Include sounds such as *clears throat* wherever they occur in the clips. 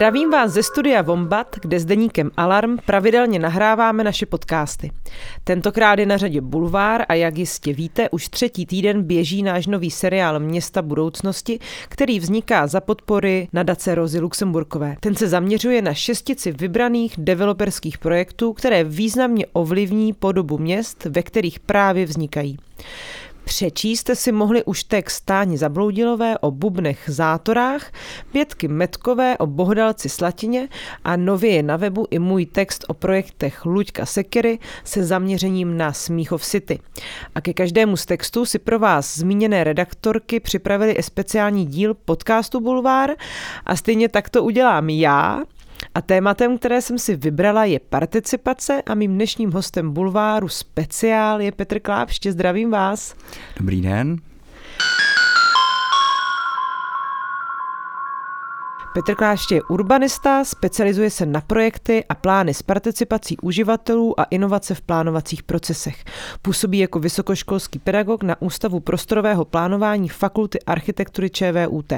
Zdravím vás ze studia Vombat, kde s deníkem Alarm pravidelně nahráváme naše podcasty. Tentokrát je na řadě Bulvár a jak jistě víte, už třetí týden běží náš nový seriál Města budoucnosti, který vzniká za podpory nadace Rozy Luxemburkové. Ten se zaměřuje na šestici vybraných developerských projektů, které významně ovlivní podobu měst, ve kterých právě vznikají. Přečíst si mohli už text Táni Zabloudilové o bubnech zátorách, Pětky Metkové o Bohdalci Slatině a nově je na webu i můj text o projektech Luďka Sekery se zaměřením na Smíchov City. A ke každému z textů si pro vás zmíněné redaktorky připravili i speciální díl podcastu Bulvár a stejně tak to udělám já, a tématem, které jsem si vybrala, je participace a mým dnešním hostem Bulváru speciál je Petr Klápště. Zdravím vás. Dobrý den. Petr Klášť je urbanista, specializuje se na projekty a plány s participací uživatelů a inovace v plánovacích procesech. Působí jako vysokoškolský pedagog na Ústavu prostorového plánování Fakulty architektury ČVUT.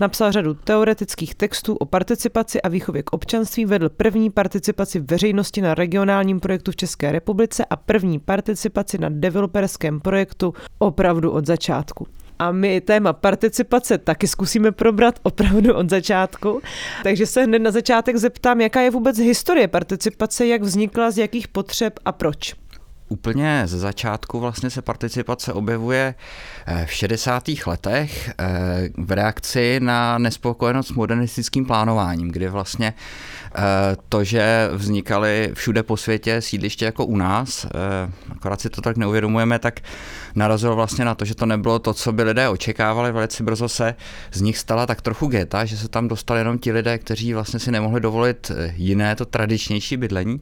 Napsal řadu teoretických textů o participaci a výchově k občanství, vedl první participaci veřejnosti na regionálním projektu v České republice a první participaci na developerském projektu opravdu od začátku a my téma participace taky zkusíme probrat opravdu od začátku. Takže se hned na začátek zeptám, jaká je vůbec historie participace, jak vznikla, z jakých potřeb a proč úplně ze začátku vlastně se participace objevuje eh, v 60. letech eh, v reakci na nespokojenost s modernistickým plánováním, kdy vlastně eh, to, že vznikaly všude po světě sídliště jako u nás, akorát si to tak neuvědomujeme, tak narazilo vlastně na to, že to nebylo to, co by lidé očekávali. Velice brzo se z nich stala tak trochu geta, že se tam dostali jenom ti lidé, kteří vlastně si nemohli dovolit jiné, to tradičnější bydlení.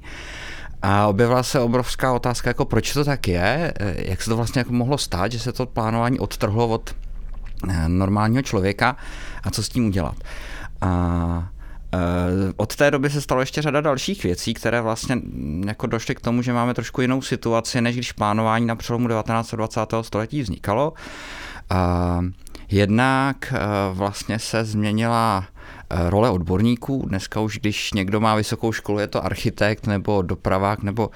A objevila se obrovská otázka, jako proč to tak je, jak se to vlastně jako mohlo stát, že se to plánování odtrhlo od eh, normálního člověka a co s tím udělat. A eh, od té doby se stalo ještě řada dalších věcí, které vlastně jako došly k tomu, že máme trošku jinou situaci, než když plánování na přelomu 19. a 20. století vznikalo. Jednak vlastně se změnila role odborníků. Dneska už, když někdo má vysokou školu, je to architekt nebo dopravák nebo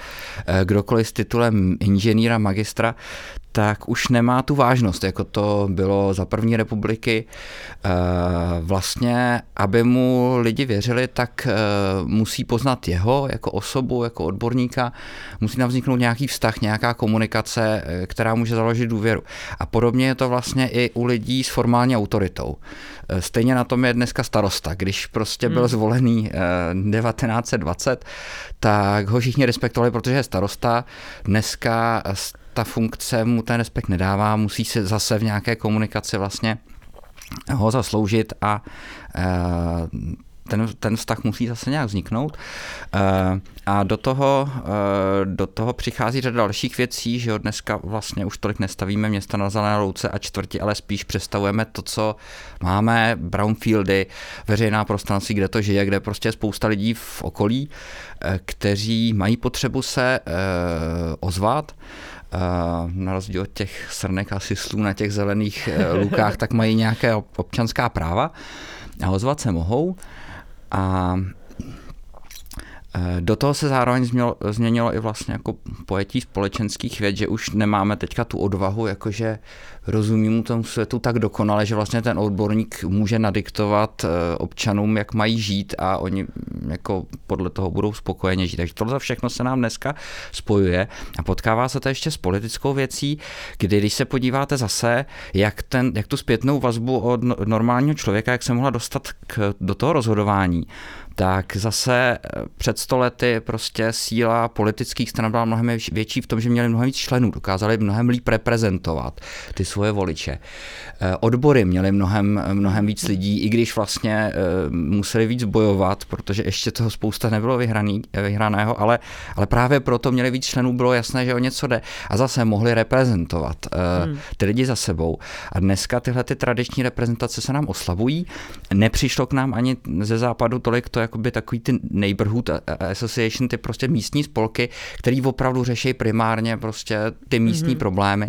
eh, kdokoliv s titulem inženýra, magistra, tak už nemá tu vážnost, jako to bylo za první republiky. Eh, vlastně, aby mu lidi věřili, tak musí poznat jeho jako osobu, jako odborníka, musí tam vzniknout nějaký vztah, nějaká komunikace, která může založit důvěru. A podobně je to vlastně i u lidí s formální autoritou. Stejně na tom je dneska starosta. Když prostě byl hmm. zvolený 1920, eh, tak ho všichni respektovali, protože je starosta. Dneska ta funkce mu ten respekt nedává, musí se zase v nějaké komunikaci vlastně ho zasloužit a eh, ten, ten vztah musí zase nějak vzniknout. Eh, a do toho, eh, do toho přichází řada dalších věcí, že od dneska vlastně už tolik nestavíme města na zelené louce a čtvrti, ale spíš představujeme to, co máme, brownfieldy, veřejná prostranství, kde to žije, kde prostě je spousta lidí v okolí, kteří mají potřebu se ozvat, na rozdíl od těch srnek a syslů na těch zelených lukách, tak mají nějaké občanská práva a ozvat se mohou. A do toho se zároveň změnilo, i vlastně jako pojetí společenských věd, že už nemáme teďka tu odvahu, jakože rozumí mu tomu světu tak dokonale, že vlastně ten odborník může nadiktovat eh, občanům, jak mají žít a oni jako podle toho budou spokojeně žít. Takže tohle všechno se nám dneska spojuje a potkává se to ještě s politickou věcí, kdy když se podíváte zase, jak, ten, jak tu zpětnou vazbu od no, normálního člověka, jak se mohla dostat k, do toho rozhodování, tak zase eh, před stolety prostě síla politických stran byla mnohem větší v tom, že měli mnohem víc členů, dokázali mnohem líp reprezentovat ty svoje voliče. Eh, odbory měly mnohem, mnohem víc lidí, i když vlastně eh, museli víc bojovat, protože ještě toho spousta nebylo vyhraný, vyhraného, ale, ale právě proto měli víc členů, bylo jasné, že o něco jde a zase mohli reprezentovat hmm. ty lidi za sebou. A dneska tyhle ty tradiční reprezentace se nám oslabují. Nepřišlo k nám ani ze západu tolik to jakoby takový ty neighborhood association, ty prostě místní spolky, který opravdu řeší primárně prostě ty místní mm-hmm. problémy.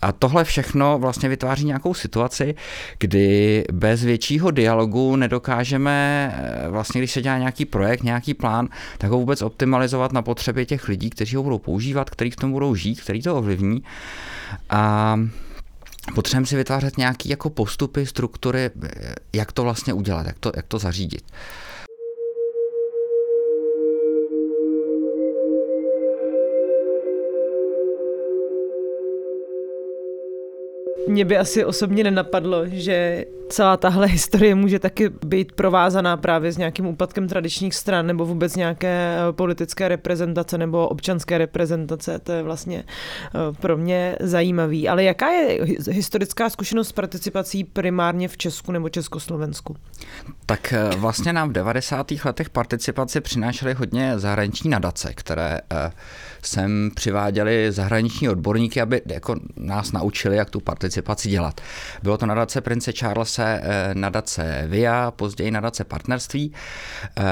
A tohle všechno vlastně vytváří nějakou situaci, kdy bez většího dialogu nedokážeme, eh, vlastně když se dělá nějaký projekt, nějaký plán, tak ho vůbec optimalizovat na potřeby těch lidí, kteří ho budou používat, kteří v tom budou žít, kteří to ovlivní. A potřebujeme si vytvářet nějaké jako postupy, struktury, jak to vlastně udělat, jak to, jak to zařídit. Mě by asi osobně nenapadlo, že celá tahle historie může taky být provázaná právě s nějakým úpadkem tradičních stran nebo vůbec nějaké eh, politické reprezentace nebo občanské reprezentace. To je vlastně eh, pro mě zajímavý. Ale jaká je historická zkušenost s participací primárně v Česku nebo Československu? Tak eh, vlastně nám v 90. letech participaci přinášely hodně zahraniční nadace, které sem přiváděli zahraniční odborníky, aby jako nás naučili, jak tu participaci dělat. Bylo to nadace prince Charlesa, eh, nadace VIA, později nadace partnerství. Eh,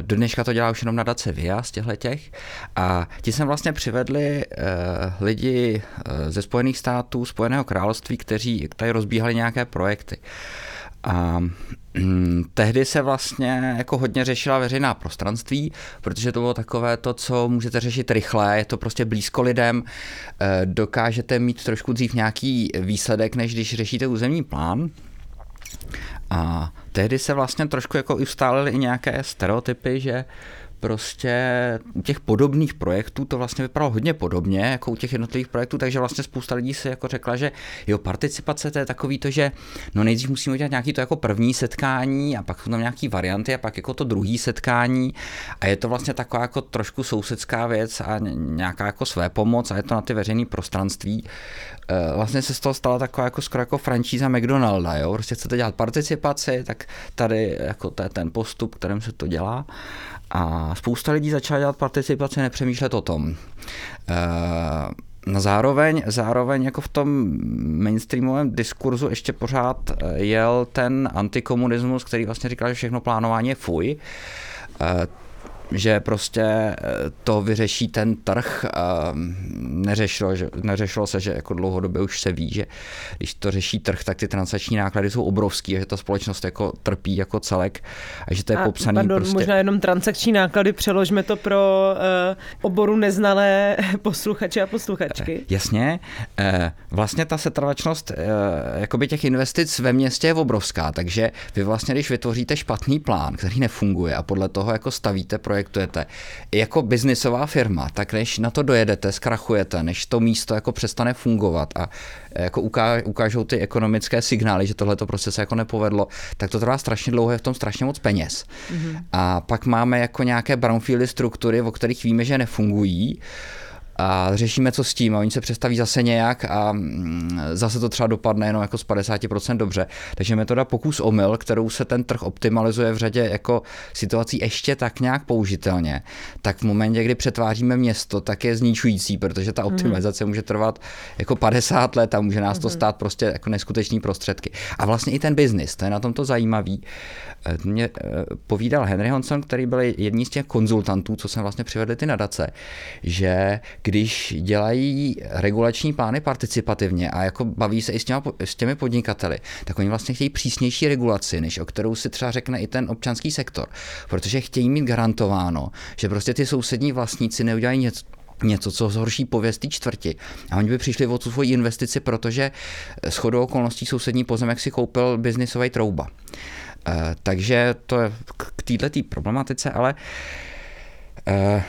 do dneška to dělá už jenom nadace VIA z těchto těch. A ti sem vlastně přivedli eh, lidi ze Spojených států, Spojeného království, kteří tady rozbíhali nějaké projekty. A mm, tehdy se vlastně jako hodně řešila veřejná prostranství, protože to bylo takové to, co můžete řešit rychle, je to prostě blízko lidem, eh, dokážete mít trošku dřív nějaký výsledek, než když řešíte územní plán. A tehdy se vlastně trošku jako ustálily i nějaké stereotypy, že prostě u těch podobných projektů to vlastně vypadalo hodně podobně, jako u těch jednotlivých projektů, takže vlastně spousta lidí se jako řekla, že jo, participace to je takový to, že no nejdřív musíme udělat nějaký to jako první setkání a pak jsou tam nějaký varianty a pak jako to druhý setkání a je to vlastně taková jako trošku sousedská věc a nějaká jako své pomoc a je to na ty veřejné prostranství. E, vlastně se z toho stala taková jako skoro jako franšíza McDonalda, jo, prostě chcete dělat participaci, tak tady jako to je ten postup, kterým se to dělá. A spousta lidí začala dělat participaci, nepřemýšlet o tom. No zároveň, zároveň jako v tom mainstreamovém diskurzu ještě pořád e, jel ten antikomunismus, který vlastně říkal, že všechno plánování je fuj. E, že prostě eh, to vyřeší ten trh. Neřešilo, že, neřešilo se, že jako dlouhodobě už se ví, že když to řeší trh, tak ty transakční náklady jsou obrovský, že ta společnost jako trpí jako celek a že to je a, popsaný pardon, prostě... možná jenom transakční náklady, přeložme to pro uh, oboru neznalé *laughs* posluchače a posluchačky. Jasně, uh, vlastně ta setrvačnost jakoby těch investic ve městě je obrovská, takže vy vlastně, když vytvoříte špatný plán, který nefunguje a podle toho jako stavíte projekt projektujete jako biznisová firma, tak než na to dojedete, zkrachujete, než to místo jako přestane fungovat a jako ukážou ty ekonomické signály, že tohle to prostě se jako nepovedlo, tak to trvá strašně dlouho, je v tom strašně moc peněz. Mm-hmm. A pak máme jako nějaké brownfieldy struktury, o kterých víme, že nefungují a řešíme, co s tím a oni se představí zase nějak a mm, zase to třeba dopadne jenom jako z 50% dobře. Takže metoda pokus omyl, kterou se ten trh optimalizuje v řadě jako situací ještě tak nějak použitelně, tak v momentě, kdy přetváříme město, tak je zničující, protože ta mhm. optimalizace může trvat jako 50 let a může nás to mhm. stát prostě jako neskutečný prostředky. A vlastně i ten biznis, to je na tom to zajímavý. Eh, mě eh, povídal Henry Honson, který byl jedním z těch konzultantů, co jsem vlastně přivedli ty nadace, že když dělají regulační plány participativně a jako baví se i s, těma, s těmi podnikateli, tak oni vlastně chtějí přísnější regulaci, než o kterou si třeba řekne i ten občanský sektor, protože chtějí mít garantováno, že prostě ty sousední vlastníci neudělají něco, něco, co zhorší pověst čtvrti. A oni by přišli o tu svoji investici, protože s chodou okolností sousední pozemek si koupil biznisový trouba. E, takže to je k této problematice, ale e,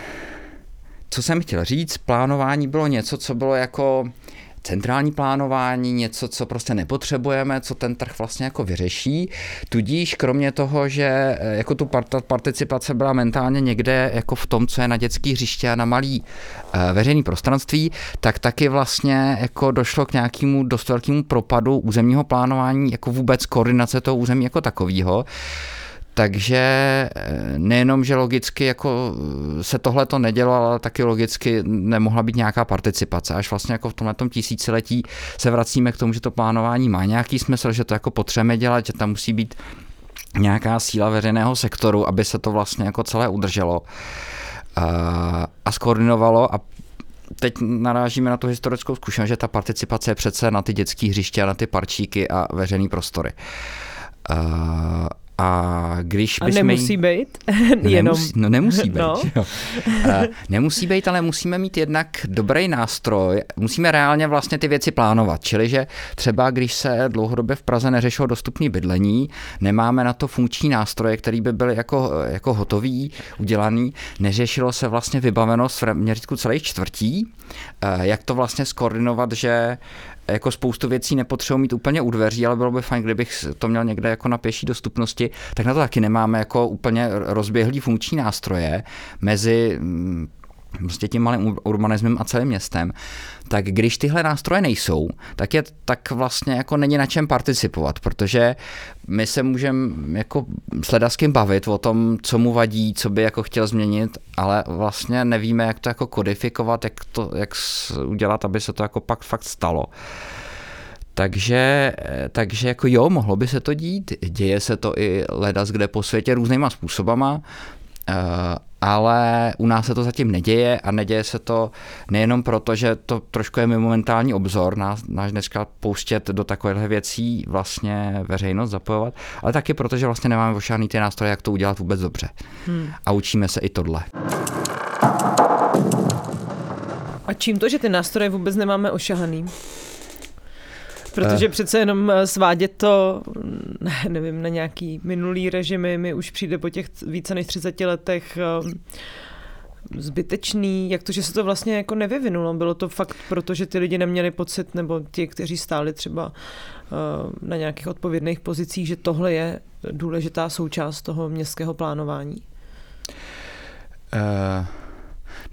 co jsem chtěl říct, plánování bylo něco, co bylo jako centrální plánování, něco, co prostě nepotřebujeme, co ten trh vlastně jako vyřeší. Tudíž kromě toho, že eh, jako tu participace byla mentálně někde jako v tom, co je na dětský hřiště a na malý uh, veřejný prostranství, tak taky vlastně jako došlo k nějakému dost velkému propadu územního plánování, jako vůbec koordinace toho území jako takového. Takže eh, nejenom, že logicky jako eh, se tohle to nedělo, ale taky logicky nemohla být nějaká participace. Až vlastně jako v tomhle tisíciletí se vracíme k tomu, že to plánování má nějaký smysl, že to jako potřebujeme dělat, že tam musí být nějaká síla veřejného sektoru, aby se to vlastně jako celé udrželo a, a skoordinovalo a teď narážíme na tu historickou zkušenost, že ta participace je přece na ty dětské hřiště a na ty parčíky a veřejné prostory. A když a nemusí jí... být? *laughs* No Jenom... Nemusí, no nemusí *laughs* být. No. Jo. nemusí být, ale musíme mít jednak dobrý nástroj, musíme reálně vlastně ty věci plánovat. Čili, že třeba když se dlouhodobě v Praze neřešilo dostupné bydlení, nemáme na to funkční nástroje, který by byly jako, jako hotový, udělaný, neřešilo se vlastně vybavenost v měřítku celých čtvrtí, jak to vlastně skoordinovat, že jako spoustu věcí nepotřebuji mít úplně u dveří, ale bylo by fajn, kdybych to měl někde jako na pěší dostupnosti, tak na to taky nemáme jako úplně rozběhlý funkční nástroje mezi mm, prostě tím malým urbanismem a celým městem, tak když tyhle nástroje nejsou, tak, je, tak vlastně jako není na čem participovat, protože my se můžeme jako s Ledaským bavit o tom, co mu vadí, co by jako chtěl změnit, ale vlastně nevíme, jak to jako kodifikovat, jak to jak udělat, aby se to jako pak fakt stalo. Takže, takže jako jo, mohlo by se to dít, děje se to i ledas kde po světě různýma způsobama, eh, ale u nás se to zatím neděje a neděje se to nejenom proto, že to trošku je momentální obzor, nás, náš dneska pouštět do takových věcí vlastně veřejnost zapojovat, ale taky proto, že vlastně nemáme ošáhný ty nástroje, jak to udělat vůbec dobře. Hmm. A učíme se i tohle. A čím to, že ty nástroje vůbec nemáme ošahaný? Protože uh. přece jenom eh, svádět to, ne, nevím, na nějaký minulý režimy mi už přijde po těch více než 30 letech eh, zbytečný, jak to, že se to vlastně jako nevyvinulo. Bylo to fakt proto, že ty lidi neměli pocit, nebo ti, kteří stáli třeba na nějakých odpovědných pozicích, že tohle je důležitá součást toho městského plánování? Uh.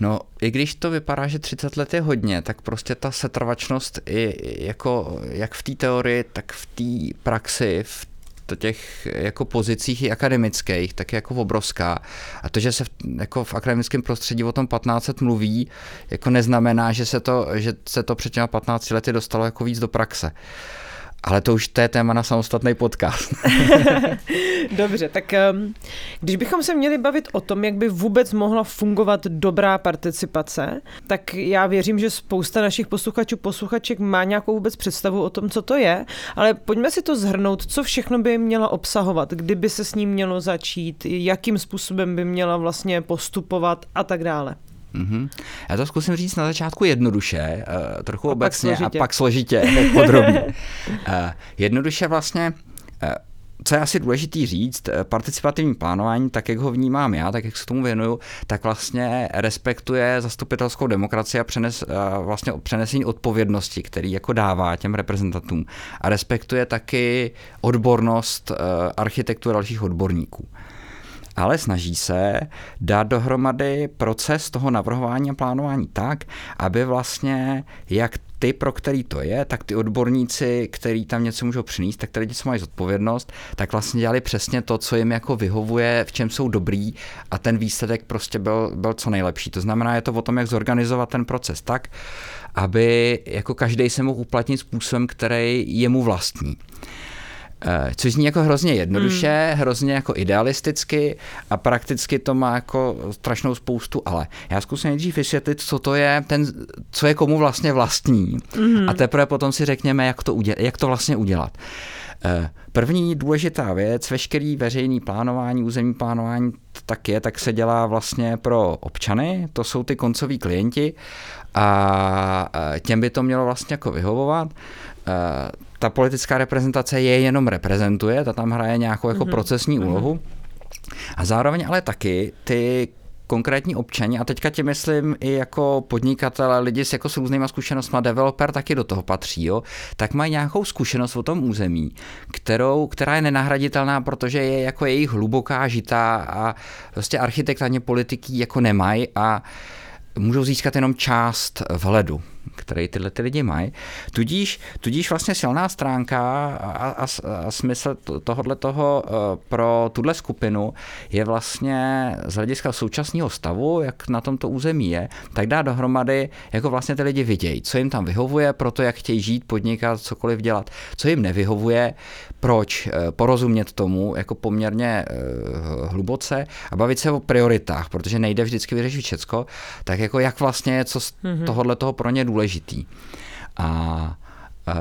No, i když to vypadá, že 30 let je hodně, tak prostě ta setrvačnost i jako jak v té teorii, tak v té praxi, v těch jako pozicích i akademických, tak je jako obrovská. A to, že se v, jako v akademickém prostředí o tom 15 mluví, jako neznamená, že se to, že se to před těma 15 lety dostalo jako víc do praxe. Ale to už to je téma na samostatný podcast. *laughs* Dobře, tak um, když bychom se měli bavit o tom, jak by vůbec mohla fungovat dobrá participace, tak já věřím, že spousta našich posluchačů, posluchaček má nějakou vůbec představu o tom, co to je, ale pojďme si to zhrnout, co všechno by měla obsahovat, kdyby se s ním mělo začít, jakým způsobem by měla vlastně postupovat a tak dále. Mm-hmm. Já to zkusím říct na začátku jednoduše, uh, trochu a obecně pak a pak složitě, *laughs* podrobně. uh, *laughs* jednoduše vlastně uh, co je asi důležitý říct, participativní plánování, tak jak ho vnímám já, tak jak se tomu věnuju, tak vlastně respektuje zastupitelskou demokracii a přenes, vlastně přenesení odpovědnosti, který jako dává těm reprezentantům a respektuje taky odbornost architektů a dalších odborníků ale snaží se dát dohromady proces toho navrhování a plánování tak, aby vlastně jak ty, pro který to je, tak ty odborníci, který tam něco můžou přinést, tak ty lidi, co mají zodpovědnost, tak vlastně dělali přesně to, co jim jako vyhovuje, v čem jsou dobrý a ten výsledek prostě byl, byl co nejlepší. To znamená, je to o tom, jak zorganizovat ten proces tak, aby jako každý se mohl uplatnit způsobem, který je mu vlastní. Eh, což zní jako hrozně jednoduše, hmm. hrozně jako idealisticky a prakticky to má jako strašnou spoustu ale. Já zkusím nejdřív vysvětlit, co to je, ten, co je komu vlastně vlastní hmm. a teprve potom si řekněme, jak to, udělat, jak to vlastně udělat. Eh, první důležitá věc, veškerý veřejný plánování, územní plánování tak je, tak se dělá vlastně pro občany, to jsou ty koncoví klienti a eh, těm by to mělo vlastně jako vyhovovat ta politická reprezentace je jenom reprezentuje, ta tam hraje nějakou jako mm-hmm. procesní mm-hmm. úlohu. A zároveň ale taky ty konkrétní občani, a teďka ti myslím i jako podnikatele, lidi s, jako s různýma zkušenostmi, developer taky do toho patří, jo, tak mají nějakou zkušenost o tom území, kterou, která je nenahraditelná, protože je jako jejich hluboká žitá a prostě architekt ani politiky jako nemají a můžou získat jenom část vhledu který tyhle ty lidi mají. Tudíž, tudíž vlastně silná stránka a, a, a smysl tohohle toho eh, pro tuhle skupinu je vlastně z hlediska současného stavu, jak na tomto území je, tak dá dohromady, jako vlastně ty lidi vidějí, co jim tam vyhovuje pro to, jak chtějí žít, podnikat, cokoliv dělat, co jim nevyhovuje, proč, eh, porozumět tomu jako poměrně eh, hluboce a bavit se o prioritách, protože nejde vždycky vyřešit všecko, tak jako jak vlastně co z mm-hmm. tohohle toho pro ně důležitý. A, a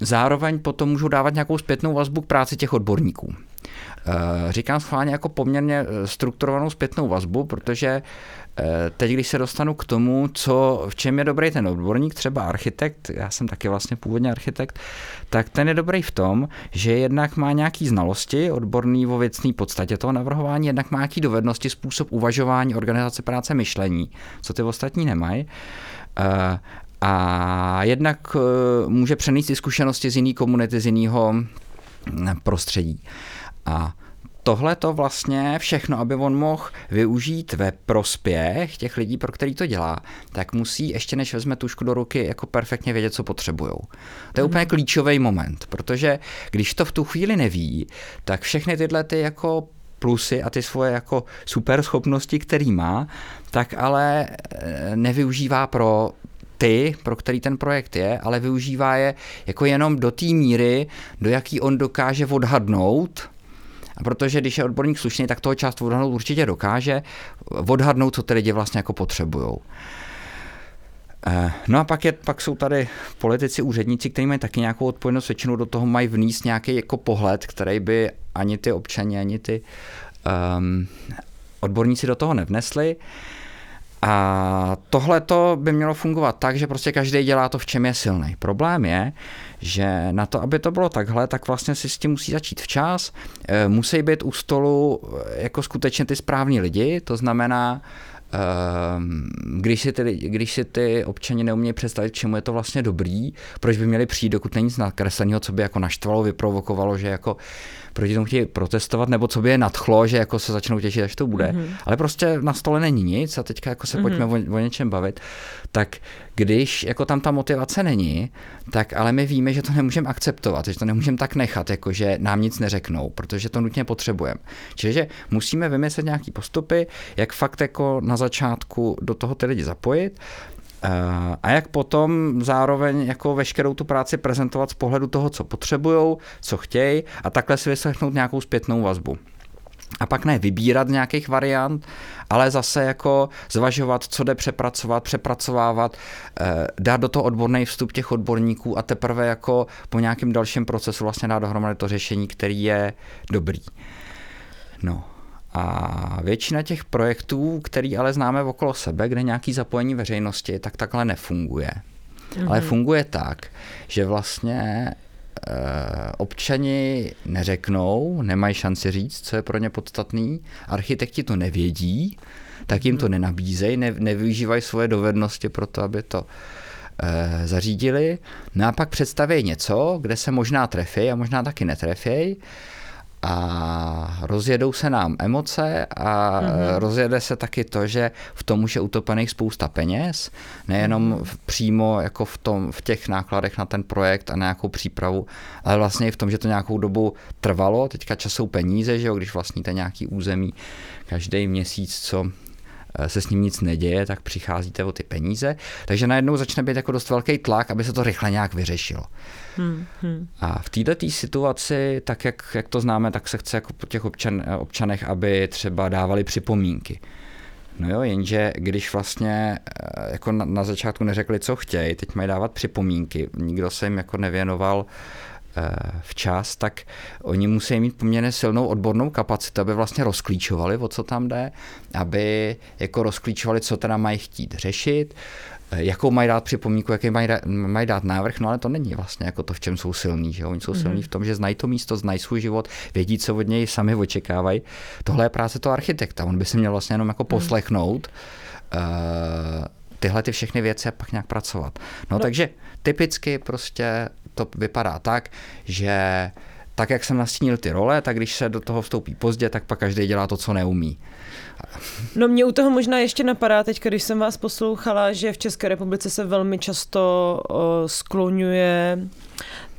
zároveň potom můžu dávat nějakou zpětnou vazbu k práci těch odborníků. Říkám schválně jako poměrně strukturovanou zpětnou vazbu, protože Eh, teď, když se dostanu k tomu, co, v čem je dobrý ten odborník, třeba architekt, já jsem taky vlastně původně architekt, tak ten je dobrý v tom, že jednak má nějaký znalosti odborný o věcné podstatě toho navrhování, jednak má nějaký dovednosti, způsob uvažování, organizace práce, myšlení, co ty ostatní nemají. Eh, a jednak eh, může přenést i zkušenosti z jiné komunity, z jiného hm, prostředí. A tohle to vlastně všechno, aby on mohl využít ve prospěch těch lidí, pro který to dělá, tak musí ještě než vezme tušku do ruky, jako perfektně vědět, co potřebují. To je úplně mhm. klíčový moment, protože když to v tu chvíli neví, tak všechny tyhle ty jako plusy a ty svoje jako super schopnosti, který má, tak ale eh, nevyužívá pro ty, pro který ten projekt je, ale využívá je jako jenom do té míry, do jaký on dokáže odhadnout, a protože když je odborník slušný, tak toho část odhadnout určitě dokáže, odhadnout, co ty lidi vlastně jako potřebují. Eh, no a pak, je, pak jsou tady politici, úředníci, kteří mají taky nějakou odpovědnost, většinou do toho mají vníst nějaký jako pohled, který by ani ty občani, ani ty um, odborníci do toho nevnesli. A tohle to by mělo fungovat tak, že prostě každý dělá to, v čem je silný. Problém je, že na to, aby to bylo takhle, tak vlastně si s tím musí začít včas, eh, musí být u stolu eh, jako skutečně ty správní lidi, to znamená, když si, ty, když si ty občani neumějí představit, čemu je to vlastně dobrý, proč by měli přijít, dokud není nic nakresleného, co by jako naštvalo, vyprovokovalo, že jako proti tomu chtějí protestovat, nebo co by je nadchlo, že jako se začnou těšit, až to bude. Mm-hmm. Ale prostě na stole není nic a teďka jako se mm-hmm. pojďme o, o něčem bavit. Tak když jako tam ta motivace není, tak ale my víme, že to nemůžeme akceptovat, že to nemůžeme tak nechat, jako že nám nic neřeknou, protože to nutně potřebujeme. Čiže musíme vymyslet nějaký postupy, jak fakt jako na začátku do toho ty lidi zapojit, a jak potom zároveň jako veškerou tu práci prezentovat z pohledu toho, co potřebují, co chtějí a takhle si vyslechnout nějakou zpětnou vazbu. A pak ne vybírat nějakých variant, ale zase jako zvažovat, co jde přepracovat, přepracovávat, eh, dát do toho odborný vstup těch odborníků a teprve jako po nějakém dalším procesu vlastně dát dohromady to řešení, který je dobrý. No. A většina těch projektů, který ale známe okolo sebe, kde nějaký zapojení veřejnosti, tak takhle nefunguje. Mm-hmm. Ale funguje tak, že vlastně e, občani neřeknou, nemají šanci říct, co je pro ně podstatný, architekti to nevědí, tak jim to mhm. nenabízejí, ne, nevyužívají svoje dovednosti pro to, aby to e, zařídili. No a pak představí něco, kde se možná trefí a možná taky netrefí a rozjedou se nám emoce a mm-hmm. rozjede se taky to, že v tom už je utopených spousta peněz, nejenom mm-hmm. přímo jako v, tom, v těch nákladech na ten projekt a na nějakou přípravu, ale vlastně i v tom, že to nějakou dobu trvalo, teďka čas jsou peníze, že jo, když vlastníte nějaký území každý měsíc, co se s ním nic neděje, tak přicházíte o ty peníze. Takže najednou začne být jako dost velký tlak, aby se to rychle nějak vyřešilo. Hmm, hmm. A v této situaci, tak jak, jak to známe, tak se chce jako po těch občan, občanech, aby třeba dávali připomínky. No jo, jenže když vlastně eh, jako na, na začátku neřekli, co chtějí, teď mají dávat připomínky, nikdo se jim jako nevěnoval Eh, včas, tak oni musí mít poměrně silnou odbornou kapacitu, aby vlastně rozklíčovali, o co tam jde, aby jako rozklíčovali, co teda mají chtít řešit, eh, jakou mají dát připomínku, jaký mají, dát, mají dát návrh, no ale to není vlastně jako to, v čem jsou silní. Že? Oni jsou mm-hmm. silní v tom, že znají to místo, znají svůj život, vědí, co od něj sami očekávají. Tohle je práce toho architekta, on by se měl vlastně jenom jako mhm. poslechnout uh, tyhle ty všechny věci a pak nějak pracovat. No, no. takže typicky prostě to vypadá tak, že tak, jak jsem nastínil ty role, tak když se do toho vstoupí pozdě, tak pak každý dělá to, co neumí. No mě u toho možná ještě napadá teď, když jsem vás poslouchala, že v České republice se velmi často skloňuje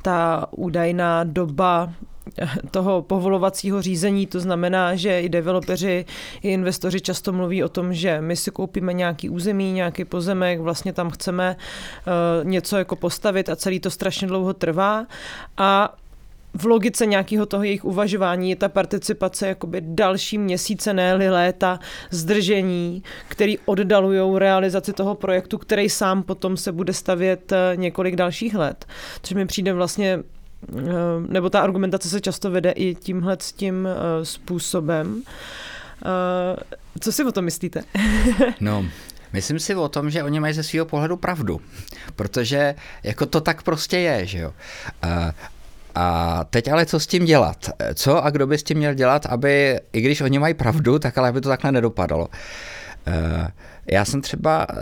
ta údajná doba toho povolovacího řízení, to znamená, že i developeři, i investoři často mluví o tom, že my si koupíme nějaký území, nějaký pozemek, vlastně tam chceme uh, něco jako postavit a celý to strašně dlouho trvá a v logice nějakého toho jejich uvažování je ta participace jakoby další měsíce, ne léta zdržení, který oddalují realizaci toho projektu, který sám potom se bude stavět eh, několik dalších let. Což mi přijde vlastně eh, nebo ta argumentace se často vede i tímhle s tím eh, způsobem. Co si o tom myslíte? *laughs* no, Myslím si o tom, že oni mají ze svého pohledu pravdu, protože jako to tak prostě je, že jo. A teď ale co s tím dělat? Co a kdo by s tím měl dělat, aby, i když oni mají pravdu, tak ale aby to takhle nedopadalo. Eh, já jsem třeba eh,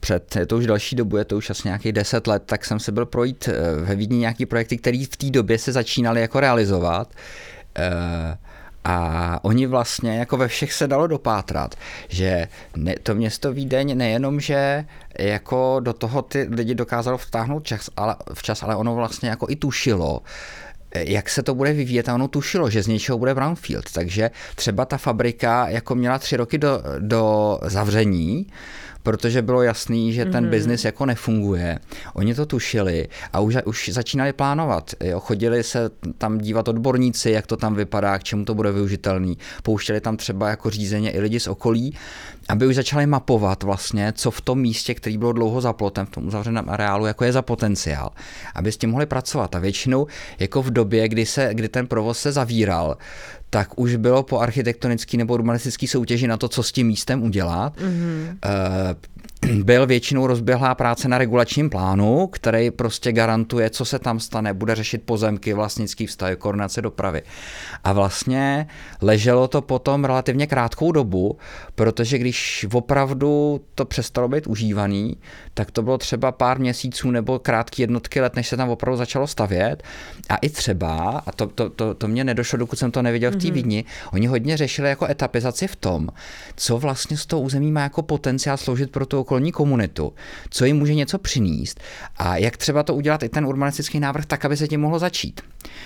před, je to už další dobu, je to už asi nějakých deset let, tak jsem se byl projít eh, ve Vídni nějaký projekty, které v té době se začínaly jako realizovat. A oni vlastně jako ve všech se dalo dopátrat, že ne, to město Vídeň nejenom, že jako do toho ty lidi dokázalo vtáhnout čas, ale, včas, ale ono vlastně jako i tušilo, jak se to bude vyvíjet a ono tušilo, že z něčeho bude brownfield. Takže třeba ta fabrika jako měla tři roky do, do zavření, protože bylo jasný, že ten mm-hmm. biznis jako nefunguje. Oni to tušili a už, už začínali plánovat. Jo. Chodili se tam dívat odborníci, jak to tam vypadá, k čemu to bude využitelný. Pouštěli tam třeba jako řízeně i lidi z okolí, aby už začali mapovat vlastně, co v tom místě, který bylo dlouho za plotem, v tom uzavřeném areálu, jako je za potenciál, aby s tím mohli pracovat. A většinou jako v době, kdy, se, kdy ten provoz se zavíral, tak už bylo po architektonický nebo urbanistický soutěži na to, co s tím místem udělat. Mm-hmm. *clears throat* Byl většinou rozběhlá práce na regulačním plánu, který prostě garantuje, co se tam stane, bude řešit pozemky, vlastnický vztah, koordinace dopravy. A vlastně leželo to potom relativně krátkou dobu, protože když opravdu to přestalo být užívaný, tak to bylo třeba pár měsíců nebo krátké jednotky let, než se tam opravdu začalo stavět. A i třeba, a to, to, to, to mě nedošlo, dokud jsem to neviděl v té mm-hmm. Vidni, oni hodně řešili jako etapizaci v tom, co vlastně z toho území má jako potenciál sloužit pro tu okolní komunitu, co jim může něco přinést a jak třeba to udělat i ten urbanistický návrh tak, aby se tím mohlo začít.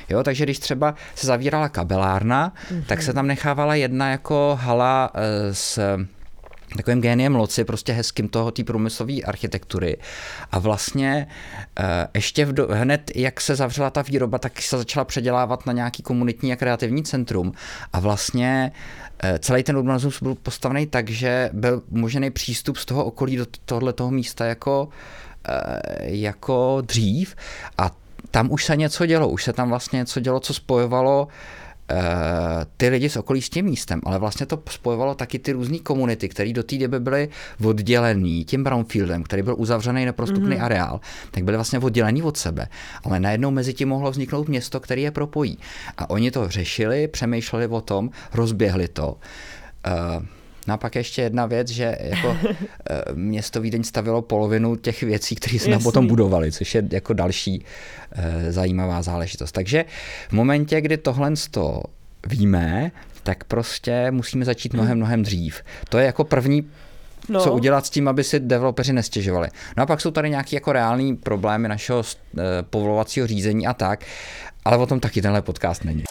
Jo, takže když třeba se zavírala kabelárna, mm-hmm. tak se tam nechávala jedna jako hala e, s takovým géniem loci, prostě hezkým toho té průmyslové architektury. A vlastně e, ještě v do, hned, jak se zavřela ta výroba, tak se začala předělávat na nějaký komunitní a kreativní centrum. A vlastně e, celý ten urbanismus byl postavený tak, že byl možný přístup z toho okolí do tohle toho místa jako, jako dřív. A tam už se něco dělo, už se tam vlastně něco dělo, co spojovalo uh, ty lidi z okolí s tím místem, ale vlastně to spojovalo taky ty různé komunity, které do té doby byly oddělený tím brownfieldem, který byl uzavřený neprostupný mm-hmm. areál, tak byly vlastně oddělený od sebe. Ale najednou mezi tím mohlo vzniknout město, které je propojí. A oni to řešili, přemýšleli o tom, rozběhli to. Uh, No a pak ještě jedna věc, že jako *laughs* eh, město Vídeň stavilo polovinu těch věcí, které se potom budovali, což je jako další e, zajímavá záležitost. Takže v momentě, kdy tohle to víme, tak prostě musíme začít mnohem, mnohem dřív. To je jako první No. co udělat s tím, aby si developeři nestěžovali. No a pak jsou tady nějaké jako reální problémy našeho e, povolovacího řízení a tak, ale o tom taky tenhle podcast není.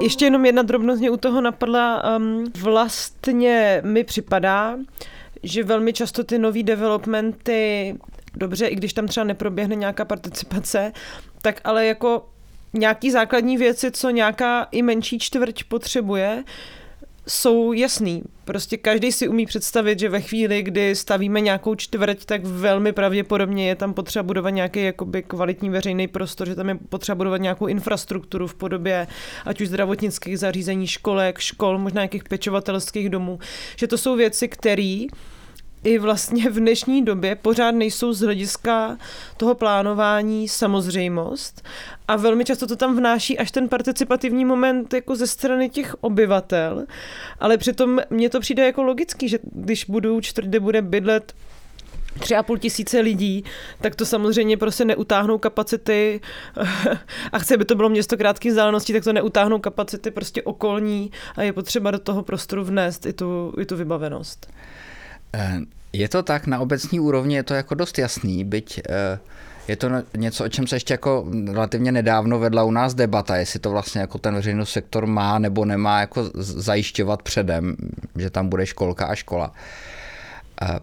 Ještě jenom jedna drobnost mě u toho napadla. Um, vlastně mi připadá, že velmi často ty nový developmenty, dobře, i když tam třeba neproběhne nějaká participace, tak ale jako nějaký základní věci, co nějaká i menší čtvrť potřebuje, jsou jasný. Prostě každý si umí představit, že ve chvíli, kdy stavíme nějakou čtvrť, tak velmi pravděpodobně je tam potřeba budovat nějaký jakoby kvalitní veřejný prostor, že tam je potřeba budovat nějakou infrastrukturu v podobě ať už zdravotnických zařízení, školek, škol, možná nějakých pečovatelských domů. Že to jsou věci, které i vlastně v dnešní době pořád nejsou z hlediska toho plánování samozřejmost a velmi často to tam vnáší až ten participativní moment jako ze strany těch obyvatel, ale přitom mně to přijde jako logický, že když budou čtvrtě bude bydlet tři a půl tisíce lidí, tak to samozřejmě prostě neutáhnou kapacity *laughs* a chce, by to bylo město krátkých vzdáleností, tak to neutáhnou kapacity prostě okolní a je potřeba do toho prostoru vnést i tu, i tu vybavenost. Eh, je to tak, na obecní úrovni je to jako dost jasný, byť eh, je to něco, o čem se ještě jako relativně nedávno vedla u nás debata, jestli to vlastně jako ten veřejný sektor má nebo nemá jako zajišťovat předem, že tam bude školka a škola.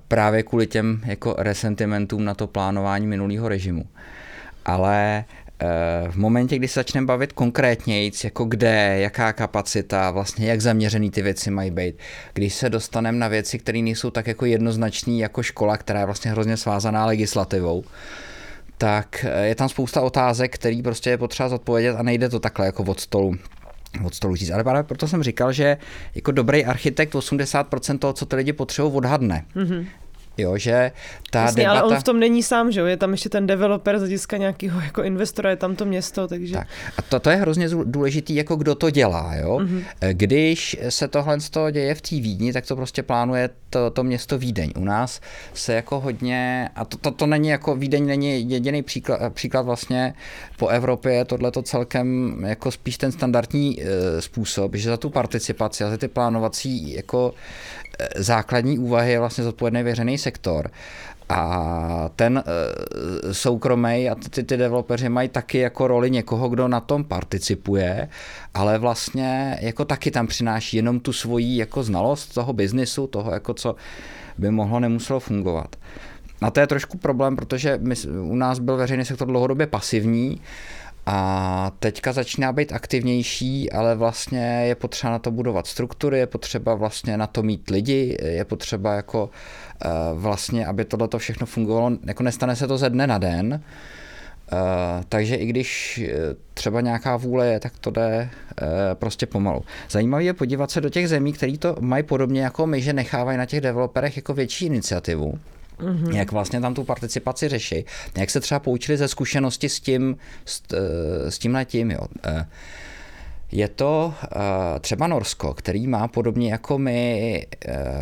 Právě kvůli těm jako resentimentům na to plánování minulého režimu. Ale eh, v momentě, kdy se začneme bavit konkrétně, jako kde, jaká kapacita, vlastně jak zaměřený ty věci mají být, když se dostaneme na věci, které nejsou tak jako jednoznačné jako škola, která je vlastně hrozně svázaná legislativou, tak eh, je tam spousta otázek, který prostě je potřeba zodpovědět a nejde to takhle jako od stolu od stolu říct. Ale právě proto jsem říkal, že jako dobrý architekt 80% toho, co ty lidi potřebují, odhadne. Mm-hmm. Jo, že ta Jasně, debata... ale on v tom není sám, že jo? Je tam ještě ten developer z hlediska nějakého jako investora, je tam to město, takže... Tak. A to, to je hrozně důležitý, jako kdo to dělá, jo? Mm-hmm. Když se tohle z toho děje v té Vídni, tak to prostě plánuje to, to město Vídeň. U nás se jako hodně, a to, to, to není jako Vídeň není jediný příklad, příklad vlastně po Evropě, tohle to celkem jako spíš ten standardní e, způsob, že za tu participaci a za ty plánovací jako základní úvahy je vlastně zodpovědný veřejný sektor. A ten e, soukromý a ty, ty developeři mají taky jako roli někoho, kdo na tom participuje, ale vlastně jako taky tam přináší jenom tu svoji jako znalost toho biznisu, toho jako co by mohlo, nemuselo fungovat. A to je trošku problém, protože my, u nás byl veřejný sektor dlouhodobě pasivní, a teďka začíná být aktivnější, ale vlastně je potřeba na to budovat struktury, je potřeba vlastně na to mít lidi, je potřeba jako eh, vlastně, aby tohle to všechno fungovalo, jako nestane se to ze dne na den, Uh, takže i když eh, třeba nějaká vůle je, tak to jde prostě pomalu. Zajímavé je podívat se do těch zemí, které to mají podobně jako my, že nechávají na těch developerech jako větší iniciativu mm-hmm. jak vlastně tam tu participaci řeší, jak se třeba poučili ze zkušenosti s tím, s, eh, s tím letím, jo. Eh, je to uh, třeba Norsko, který má podobně jako my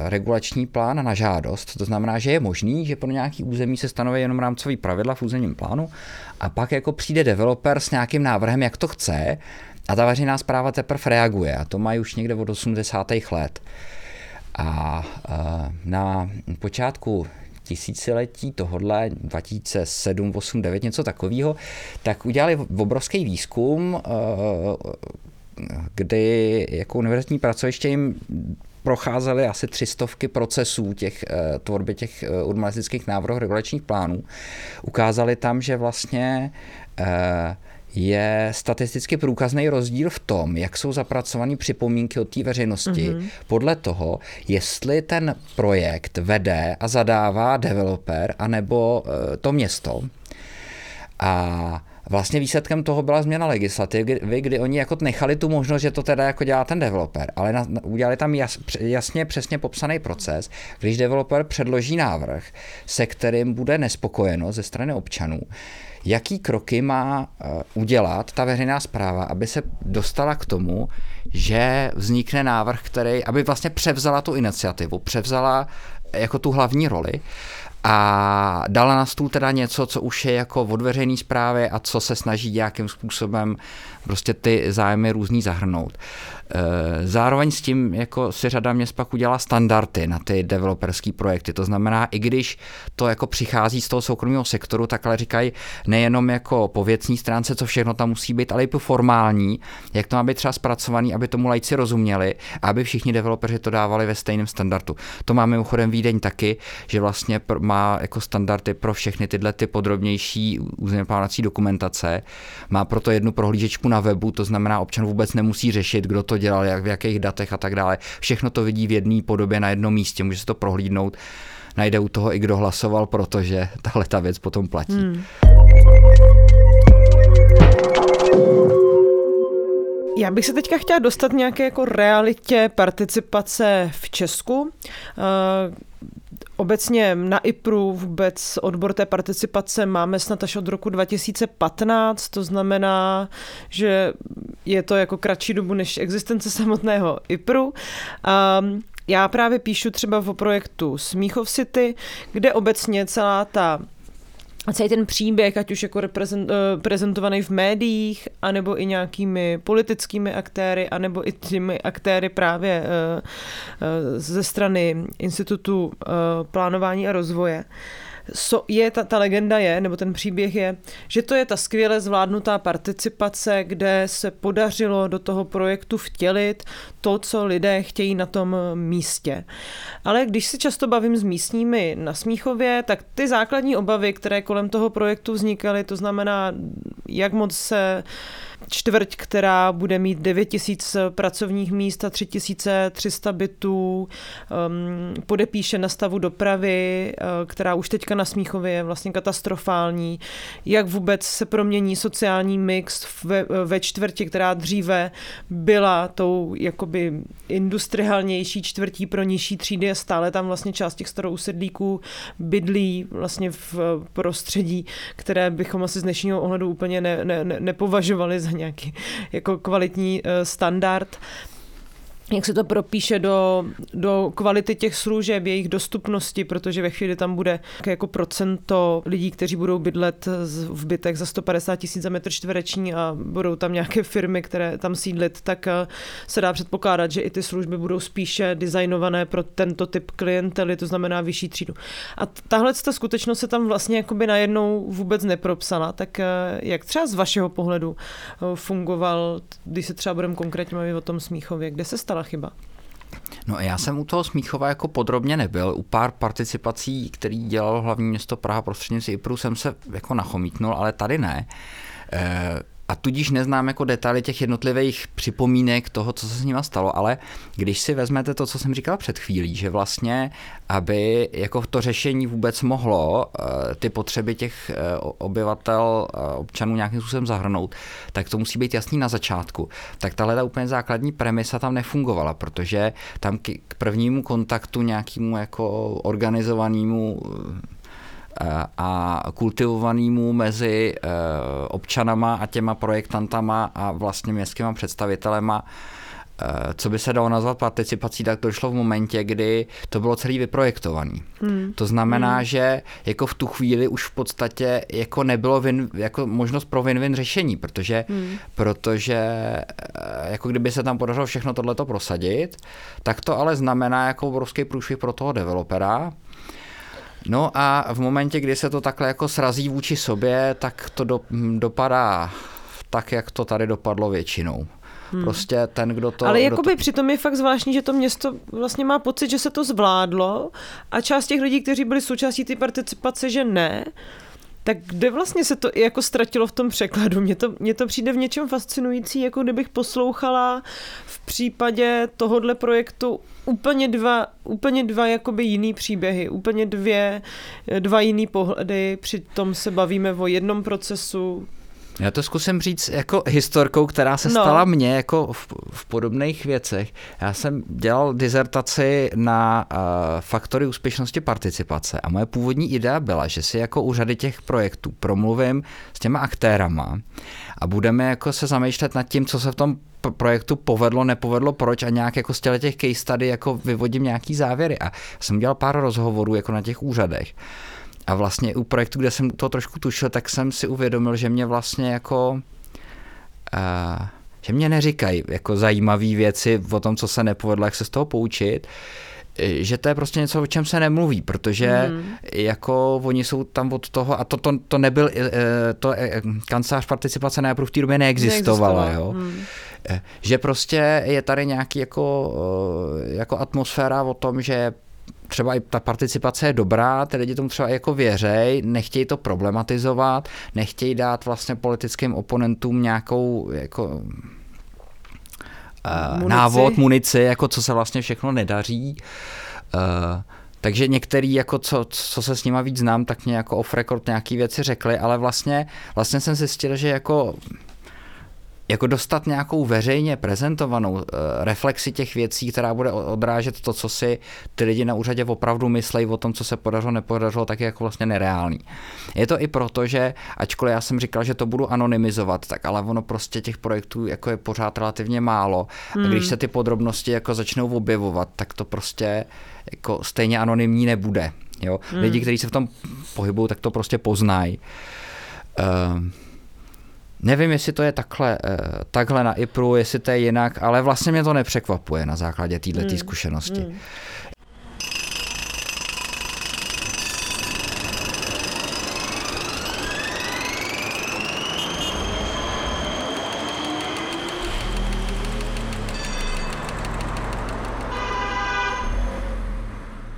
regulační plán na žádost. To znamená, že je možný, že pro nějaký území se stanoví jenom rámcový pravidla v územním plánu a pak jako přijde developer s nějakým návrhem, jak to chce a ta veřejná zpráva teprve reaguje. A to mají už někde od 80. let. A na počátku tisíciletí tohodle, 2007, 8, 9, něco takového, tak udělali obrovský výzkum, eh, kdy jako univerzitní pracoviště jim procházely asi třistovky procesů těch eh, tvorby těch eh, urbanistických návrhů regulačních plánů. Ukázali tam, že vlastně je statisticky průkazný rozdíl v tom, jak jsou zapracované připomínky od té veřejnosti, mm-hmm. podle toho, jestli ten projekt vede a zadává developer anebo e, to město. A vlastně výsledkem toho byla změna legislativy, kdy oni jako nechali tu možnost, že to teda jako dělá ten developer, ale na, udělali tam jas, jasně přesně popsaný proces, když developer předloží návrh, se kterým bude nespokojeno ze strany občanů, jaký kroky má eh, udělat ta veřejná zpráva, aby se dostala k tomu, že vznikne návrh, který, aby vlastně převzala tu iniciativu, převzala jako tu hlavní roli a dala na stůl teda něco, co už je jako od veřejné zprávy a co se snaží nějakým způsobem prostě ty zájmy různý zahrnout. Eh, zároveň s tím jako si řada měst pak udělá standardy na ty developerské projekty. To znamená, i když to jako přichází z toho soukromého sektoru, tak ale říkají nejenom jako po věcní stránce, co všechno tam musí být, ale i po formální, jak to má být třeba zpracovaný, aby tomu lajci rozuměli a aby všichni developeři to dávali ve stejném standardu. To má mimochodem Vídeň taky, že vlastně má jako standardy pro všechny tyhle ty podrobnější územně plánovací dokumentace. Má proto jednu prohlížečku na webu, to znamená, občan vůbec nemusí řešit, kdo to dělal, jak, v jakých datech a tak dále. Všechno to vidí v jedné podobě na jednom místě, může se to prohlídnout. Najde u toho i kdo hlasoval, protože tahle ta věc potom platí. Hmm. Já bych se teďka chtěla dostat nějaké jako realitě participace v Česku. Obecně na IPRu vůbec odbor té participace máme snad až od roku 2015, to znamená, že je to jako kratší dobu než existence samotného IPRu. Um, Já právě píšu třeba o projektu Smíchov City, kde obecně celá ta a celý ten příběh, ať už jako reprezent, eh, prezentovaný v médiích, anebo i nějakými politickými aktéry, anebo i těmi aktéry právě eh, eh, ze strany Institutu plánování a rozvoje, so, je ta, ta legenda je, nebo ten příběh je, že to je ta skvěle zvládnutá participace, kde se podařilo do toho projektu vtělit to, co lidé chtějí na tom místě. Ale když si často bavím s místními na Smíchově, tak ty základní obavy, které kolem toho projektu vznikaly, to znamená, jak moc se čtvrť, která bude mít 9 tisíc pracovních míst a 3300 bytů, um, podepíše na stavu dopravy, uh, která už teďka na Smíchově je vlastně katastrofální, jak vůbec se promění sociální mix ve, ve čtvrti, která dříve byla tou jakoby industriálnější čtvrtí pro nižší třídy a stále tam vlastně část těch starousedlíků bydlí vlastně v prostředí, které bychom asi z dnešního ohledu úplně ne, ne, ne, nepovažovali za nějaký jako kvalitní eh, standard jak se to propíše do, do kvality těch služeb, jejich dostupnosti, protože ve chvíli tam bude jako procento lidí, kteří budou bydlet v bytech za 150 tisíc za metr čtvereční a budou tam nějaké firmy, které tam sídlit, tak eh, se dá předpokládat, že i ty služby budou spíše designované pro tento typ klientely, to znamená vyšší třídu. A tahle ta skutečnost se tam vlastně jakoby najednou vůbec nepropsala, tak eh, jak třeba z vašeho pohledu eh, fungoval, když se třeba budeme konkrétně mluvit o tom Smíchově, kde se stalo stala chyba? No já jsem u toho Smíchova jako podrobně nebyl. U pár participací, který dělalo hlavní město Praha prostřednictvím IPRu, jsem se jako nachomítnul, ale tady ne. E- a tudíž neznám jako detaily těch jednotlivých připomínek toho, co se s nima stalo, ale když si vezmete to, co jsem říkal před chvílí, že vlastně, aby jako to řešení vůbec mohlo eh, ty potřeby těch eh, obyvatel, eh, občanů nějakým způsobem zahrnout, tak to musí být jasný na začátku. Tak tahle ta úplně základní premisa tam nefungovala, protože tam k prvnímu kontaktu nějakému jako organizovanému a kultivovanému mezi eh, občanama a těma projektantama a vlastně městskýma představitelema eh, co by se dalo nazvat participací, tak to došlo v momentě, kdy to bylo celý vyprojektovaný. Hmm. To znamená, hmm. že jako v tu chvíli už v podstatě jako nebylo win, jako možnost pro win-win řešení, protože, hmm. protože eh, jako kdyby se tam podařilo všechno tohleto prosadit, tak to ale znamená jako obrovský průšvih pro toho developera, No a v momentě, kdy se to takhle jako srazí vůči sobě, tak to do, dopadá tak, jak to tady dopadlo většinou. Hmm. Prostě ten, kdo to... Ale jakoby to... přitom je fakt zvláštní, že to město vlastně má pocit, že se to zvládlo a část těch lidí, kteří byli součástí té participace, že ne. Tak kde vlastně se to jako ztratilo v tom překladu? Mně to, mně to přijde v něčem fascinující, jako kdybych poslouchala případě tohohle projektu úplně dva, úplně dva jakoby jiný příběhy, úplně dvě, dva jiný pohledy, přitom se bavíme o jednom procesu, já to zkusím říct jako historkou, která se no. stala mně jako v, v podobných věcech. Já jsem dělal dizertaci na uh, faktory úspěšnosti participace a moje původní idea byla, že si jako u řady těch projektů promluvím s těma aktérama a budeme jako se zamýšlet nad tím, co se v tom projektu povedlo, nepovedlo, proč a nějak jako z těch case study jako vyvodím nějaký závěry. A jsem dělal pár rozhovorů jako na těch úřadech. A vlastně u projektu, kde jsem to trošku tušil, tak jsem si uvědomil, že mě vlastně jako... Uh, že mě neříkají jako zajímavé věci o tom, co se nepovedlo, jak se z toho poučit, že to je prostě něco, o čem se nemluví, protože mm. jako oni jsou tam od toho, a to, to, to nebyl, eh, to eh, kancelář participace na v té době neexistovala, jo. Mm. Že prostě je tady nějaký jako, jako atmosféra o tom, že třeba i ta participace je dobrá, ty lidi tomu třeba jako věřej, nechtějí to problematizovat, nechtějí dát vlastně politickým oponentům nějakou jako uh, munici. návod, munici, jako co se vlastně všechno nedaří. Uh, takže některý, jako co, co se s nima víc znám, tak mě jako off record nějaký věci řekli, ale vlastně, vlastně jsem zjistil, že jako jako dostat nějakou veřejně prezentovanou uh, reflexi těch věcí, která bude odrážet to, co si ty lidi na úřadě opravdu myslejí o tom, co se podařilo, nepodařilo, tak je jako vlastně nereálný. Je to i proto, že ačkoliv já jsem říkal, že to budu anonymizovat, tak ale ono prostě těch projektů jako je pořád relativně málo. Hmm. A když se ty podrobnosti jako začnou objevovat, tak to prostě jako stejně anonymní nebude. Jo? Hmm. Lidi, kteří se v tom pohybují, tak to prostě poznají. Uh, Nevím, jestli to je takhle, uh, takhle na IPRu, jestli to je jinak, ale vlastně mě to nepřekvapuje na základě této hmm. zkušenosti. Hmm.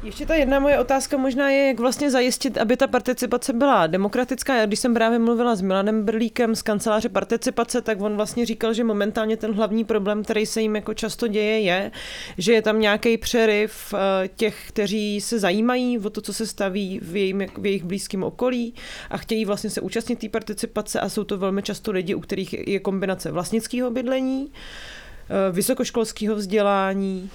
Ještě ta jedna moje otázka možná je, jak vlastně zajistit, aby ta participace byla demokratická. Já když jsem právě mluvila s Milanem Brlíkem z kanceláře participace, tak on vlastně říkal, že momentálně ten hlavní problém, který se jim jako často děje, je, že je tam nějaký přeryv eh, těch, kteří se zajímají o to, co se staví v, jejím, v jejich blízkém okolí a chtějí vlastně se účastnit té participace a jsou to velmi často lidi, u kterých je kombinace vlastnického bydlení, eh, vysokoškolského vzdělání,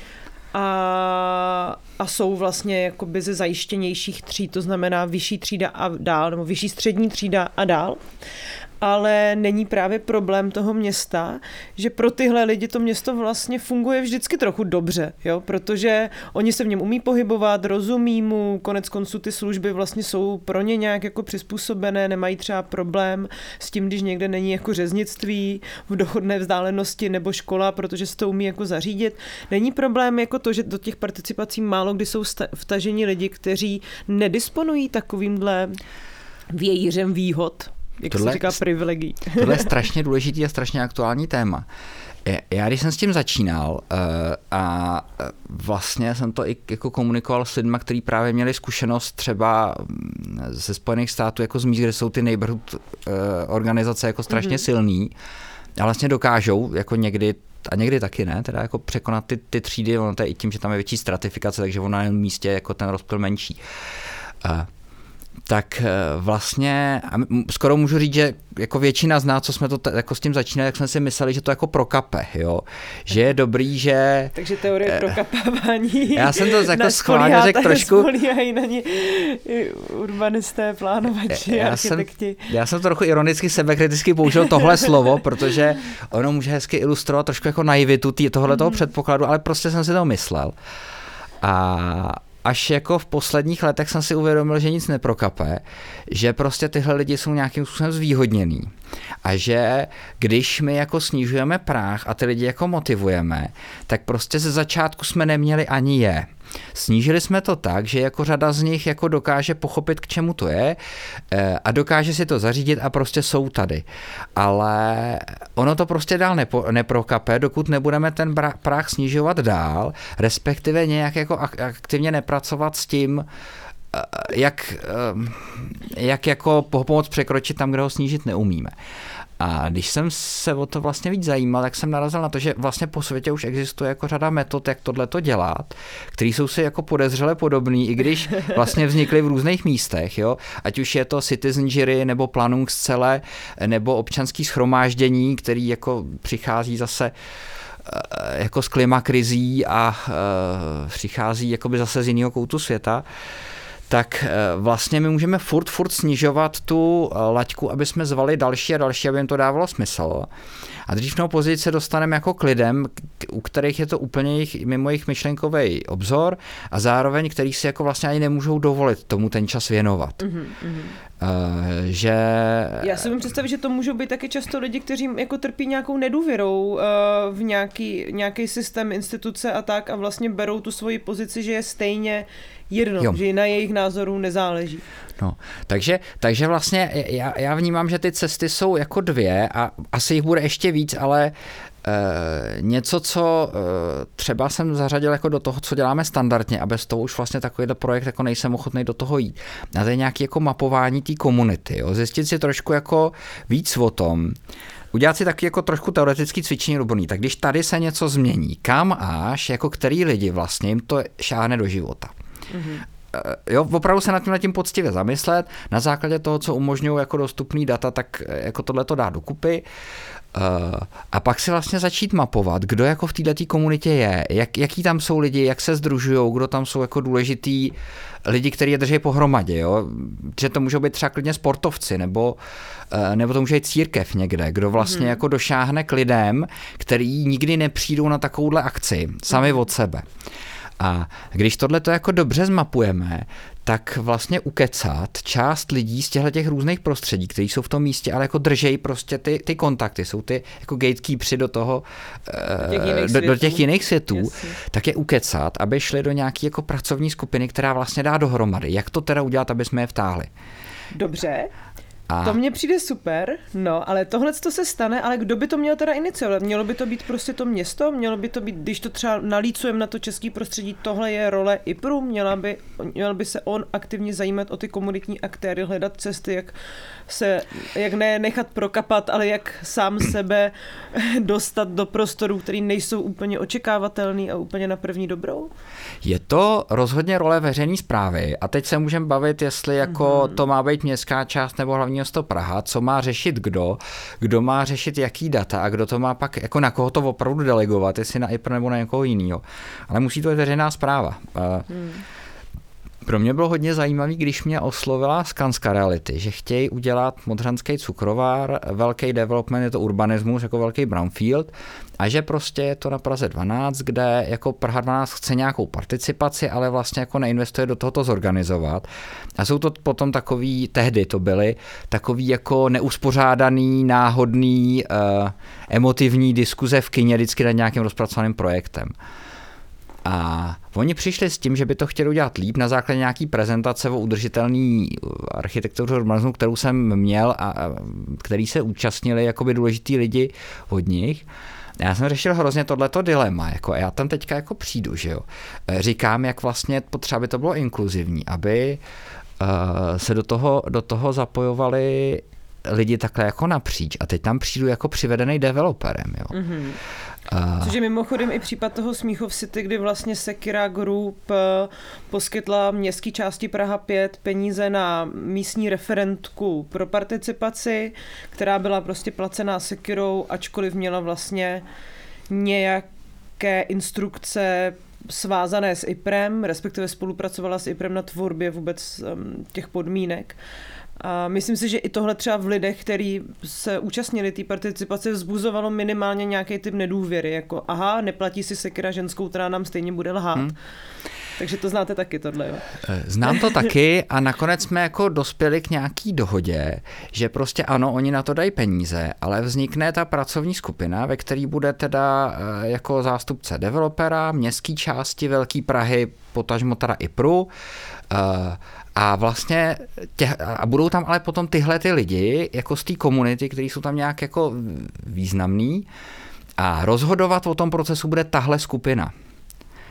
a, a jsou vlastně jakoby ze zajištěnějších tříd, to znamená vyšší třída a dál, nebo vyšší střední třída a dál ale není právě problém toho města, že pro tyhle lidi to město vlastně funguje vždycky trochu dobře, jo? protože oni se v něm umí pohybovat, rozumí mu, konec konců ty služby vlastně jsou pro ně nějak jako přizpůsobené, nemají třeba problém s tím, když někde není jako řeznictví v dochodné vzdálenosti nebo škola, protože se to umí jako zařídit. Není problém jako to, že do těch participací málo kdy jsou vtaženi lidi, kteří nedisponují takovýmhle vějířem výhod jak tohle, se říká, privilegií. *laughs* Tohle je strašně důležitý a strašně aktuální téma. Já když jsem s tím začínal uh, a eh, vlastně jsem to i jako komunikoval s lidmi, kteří právě měli zkušenost třeba mm, ze Spojených států jako z míst, kde jsou ty neighborhood uh, organizace jako strašně mm-hmm. silný a vlastně dokážou jako někdy a někdy taky ne, teda jako překonat ty, ty třídy, ono to je i tím, že tam je větší stratifikace, takže ono na místě jako ten rozptyl menší. Tak eh, vlastně skoro můžu říct, že jako většina z nás, co jsme to t- jako s tím začínali, tak jsme si mysleli, že to jako prokape, jo. Že je dobrý, že... Takže teorie eh, prokapávání. Já jsem to jako schválně řekl trošku... na ní urbanisté, plánovači, já architekti. Jsem, já jsem to trochu ironicky sebekriticky použil tohle slovo, protože ono může hezky ilustrovat trošku jako naivitu tohle toho mm. předpokladu, ale prostě jsem si to myslel. A, až jako v posledních letech jsem si uvědomil, že nic neprokape, že prostě tyhle lidi jsou nějakým způsobem zvýhodněný. A že když my jako snižujeme práh a ty lidi jako motivujeme, tak prostě ze začátku jsme neměli ani je. Snížili jsme to tak, že jako řada z nich jako dokáže pochopit, k čemu to je eh, a dokáže si to zařídit a prostě jsou tady. Ale ono to prostě dál nepo, neprokape, dokud nebudeme ten práh snižovat dál, respektive nějak jako aktivně nepracovat s tím, jak, eh, jak jako pomoct překročit tam, kde ho snížit neumíme. A když jsem se o to vlastně víc zajímal, tak jsem narazil na to, že vlastně po světě už existuje jako řada metod, jak tohle to dělat, které jsou si jako podezřele podobný, i když *laughs* vlastně vznikly v různých místech, jo? ať už je to citizen jury, nebo planungscele, nebo občanský schromáždění, který jako přichází zase eh, jako z klimakrizí a uh, přichází jakoby zase z jiného koutu světa tak eh, vlastně my můžeme furt, furt snižovat tu eh, laťku, aby jsme zvali další a další, aby jim to dávalo smysl. A dřív nebo později se dostaneme jako k lidem, u kterých je to úplně jich, mimo jejich myšlenkový obzor a zároveň, který si jako vlastně ani nemůžou dovolit tomu ten čas věnovat. Mm-hmm. Uh, že... Já si můžu představit, že to můžou být taky často lidi, kteří jako trpí nějakou nedůvěrou uh, v nějaký, nějaký systém, instituce a tak a vlastně berou tu svoji pozici, že je stejně jedno, jo. že na jejich názoru nezáleží. No, takže, takže vlastně já, já vnímám, že ty cesty jsou jako dvě a asi jich bude ještě víc, ale Uh, něco, co uh, třeba jsem zařadil jako do toho, co děláme standardně a bez toho už vlastně takovýhle projekt jako nejsem ochotný do toho jít. A to je nějaké jako mapování té komunity, zjistit si trošku jako víc o tom, udělat si taky jako trošku teoretický cvičení odborný. Tak když tady se něco změní, kam až, jako který lidi vlastně jim to šáhne do života. Mm-hmm jo, opravdu se nad tím, nad tím poctivě zamyslet, na základě toho, co umožňují jako dostupný data, tak eh, jako tohle to dá dokupy a pak si vlastně začít mapovat, kdo jako v této komunitě je, jak, jaký tam jsou lidi, jak se združují, kdo tam jsou jako důležitý lidi, kteří je drží pohromadě, jo? že to můžou být třeba klidně sportovci, nebo, eh, nebo to může být církev někde, kdo vlastně hmm. jako došáhne k lidem, který nikdy nepřijdou na takovouhle akci, sami od sebe. A když tohle to jako dobře zmapujeme, tak vlastně ukecat část lidí z těchto těch různých prostředí, kteří jsou v tom místě, ale jako držejí prostě ty, ty kontakty, jsou ty jako gatekeepři do toho, těch do, do těch jiných světů, Jasně. tak je ukecat, aby šli do nějaké jako pracovní skupiny, která vlastně dá dohromady. Jak to teda udělat, aby jsme je vtáhli? Dobře, a... To mně přijde super, no, ale tohle to se stane, ale kdo by to měl teda iniciovat? Mělo by to být prostě to město? Mělo by to být, když to třeba nalícujeme na to český prostředí, tohle je role IPRu, měla by, měl by se on aktivně zajímat o ty komunitní aktéry, hledat cesty, jak se, jak ne nechat prokapat, ale jak sám sebe *clears throat* dostat do prostorů, které nejsou úplně očekávatelný a úplně na první dobrou? Je to rozhodně role veřejné zprávy a teď se můžeme bavit, jestli jako mm-hmm. to má být městská část nebo hlavní město Praha, co má řešit kdo, kdo má řešit jaký data a kdo to má pak, jako na koho to opravdu delegovat, jestli na IPR nebo na někoho jiného. Ale musí to být veřejná zpráva. Mm. Pro mě bylo hodně zajímavý, když mě oslovila Skanska Reality, že chtějí udělat modřanský cukrovár, velký development, je to urbanismus, jako velký brownfield, a že prostě je to na Praze 12, kde jako Praha 12 chce nějakou participaci, ale vlastně jako neinvestuje do toho to zorganizovat. A jsou to potom takový, tehdy to byly, takový jako neuspořádaný, náhodný, uh, emotivní diskuze v kině vždycky nad nějakým rozpracovaným projektem. A oni přišli s tím, že by to chtěli udělat líp na základě nějaký prezentace o udržitelný architektuře urbanismu, kterou jsem měl a který se účastnili jakoby důležitý lidi od nich. Já jsem řešil hrozně tohleto dilema, jako já tam teďka jako přijdu, že jo. Říkám, jak vlastně potřeba by to bylo inkluzivní, aby uh, se do toho, do toho zapojovali lidi takhle jako napříč a teď tam přijdu jako přivedený developerem, jo. Mm-hmm. Což je mimochodem i případ toho Smíchov City, kdy vlastně Sekira Group eh, poskytla městské části Praha 5 peníze na místní referentku pro participaci, která byla prostě placená Sekirou, ačkoliv měla vlastně nějaké instrukce svázané s IPRem, respektive spolupracovala s IPRem na tvorbě vůbec těch podmínek. A myslím si, že i tohle třeba v lidech, kteří se účastnili té participace, vzbuzovalo minimálně nějaký typ nedůvěry, jako aha, neplatí si sekira ženskou, která nám stejně bude lhát. Hmm. Takže to znáte taky tohle, jo? Eh, znám to taky a nakonec jsme jako dospěli k nějaký dohodě, že prostě ano, oni na to dají peníze, ale vznikne ta pracovní skupina, ve které bude teda eh, jako zástupce developera, městské části Velké Prahy, potažmo teda IPRu, eh, a vlastně tě, a budou tam ale potom tyhle ty lidi, jako z té komunity, kteří jsou tam nějak jako významný a rozhodovat o tom procesu bude tahle skupina.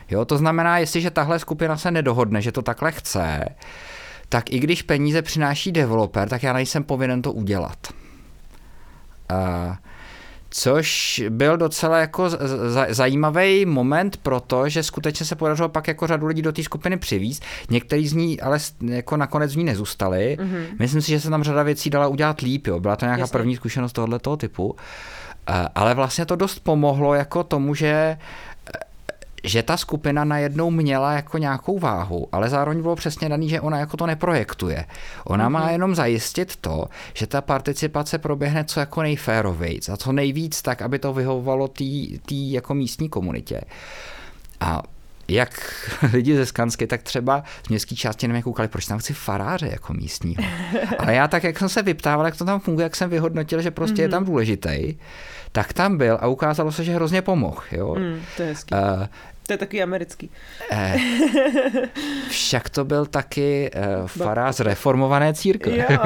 Jo, to znamená, jestliže tahle skupina se nedohodne, že to takhle chce, tak i když peníze přináší developer, tak já nejsem povinen to udělat. Uh, což byl docela jako zajímavý moment, protože skutečně se podařilo pak jako řadu lidí do té skupiny přivízt. Někteří z ní ale jako nakonec z ní nezůstali. Mm-hmm. Myslím si, že se tam řada věcí dala udělat líp. Jo. Byla to nějaká Jasně. první zkušenost tohoto typu. Ale vlastně to dost pomohlo jako tomu, že že ta skupina najednou měla jako nějakou váhu, ale zároveň bylo přesně daný, že ona jako to neprojektuje. Ona mm-hmm. má mhm. jenom zajistit to, že ta participace proběhne co jako nejférovějc a co nejvíc tak, aby to vyhovovalo té jako místní komunitě. A jak *laughs* lidi ze Skansky, tak třeba z městské části nevím, koukali, proč tam chci faráře jako místního. *laughs* Ale já tak, jak jsem se vyptával, jak to tam funguje, jak jsem vyhodnotil, že prostě mm-hmm. je tam mhm. důležitý, tak tam byl a ukázalo se, že hrozně pomohl. Jo? Mm, to je hezký. Uh, to je takový americký. Eh, však to byl taky eh, farář reformované církve. *laughs*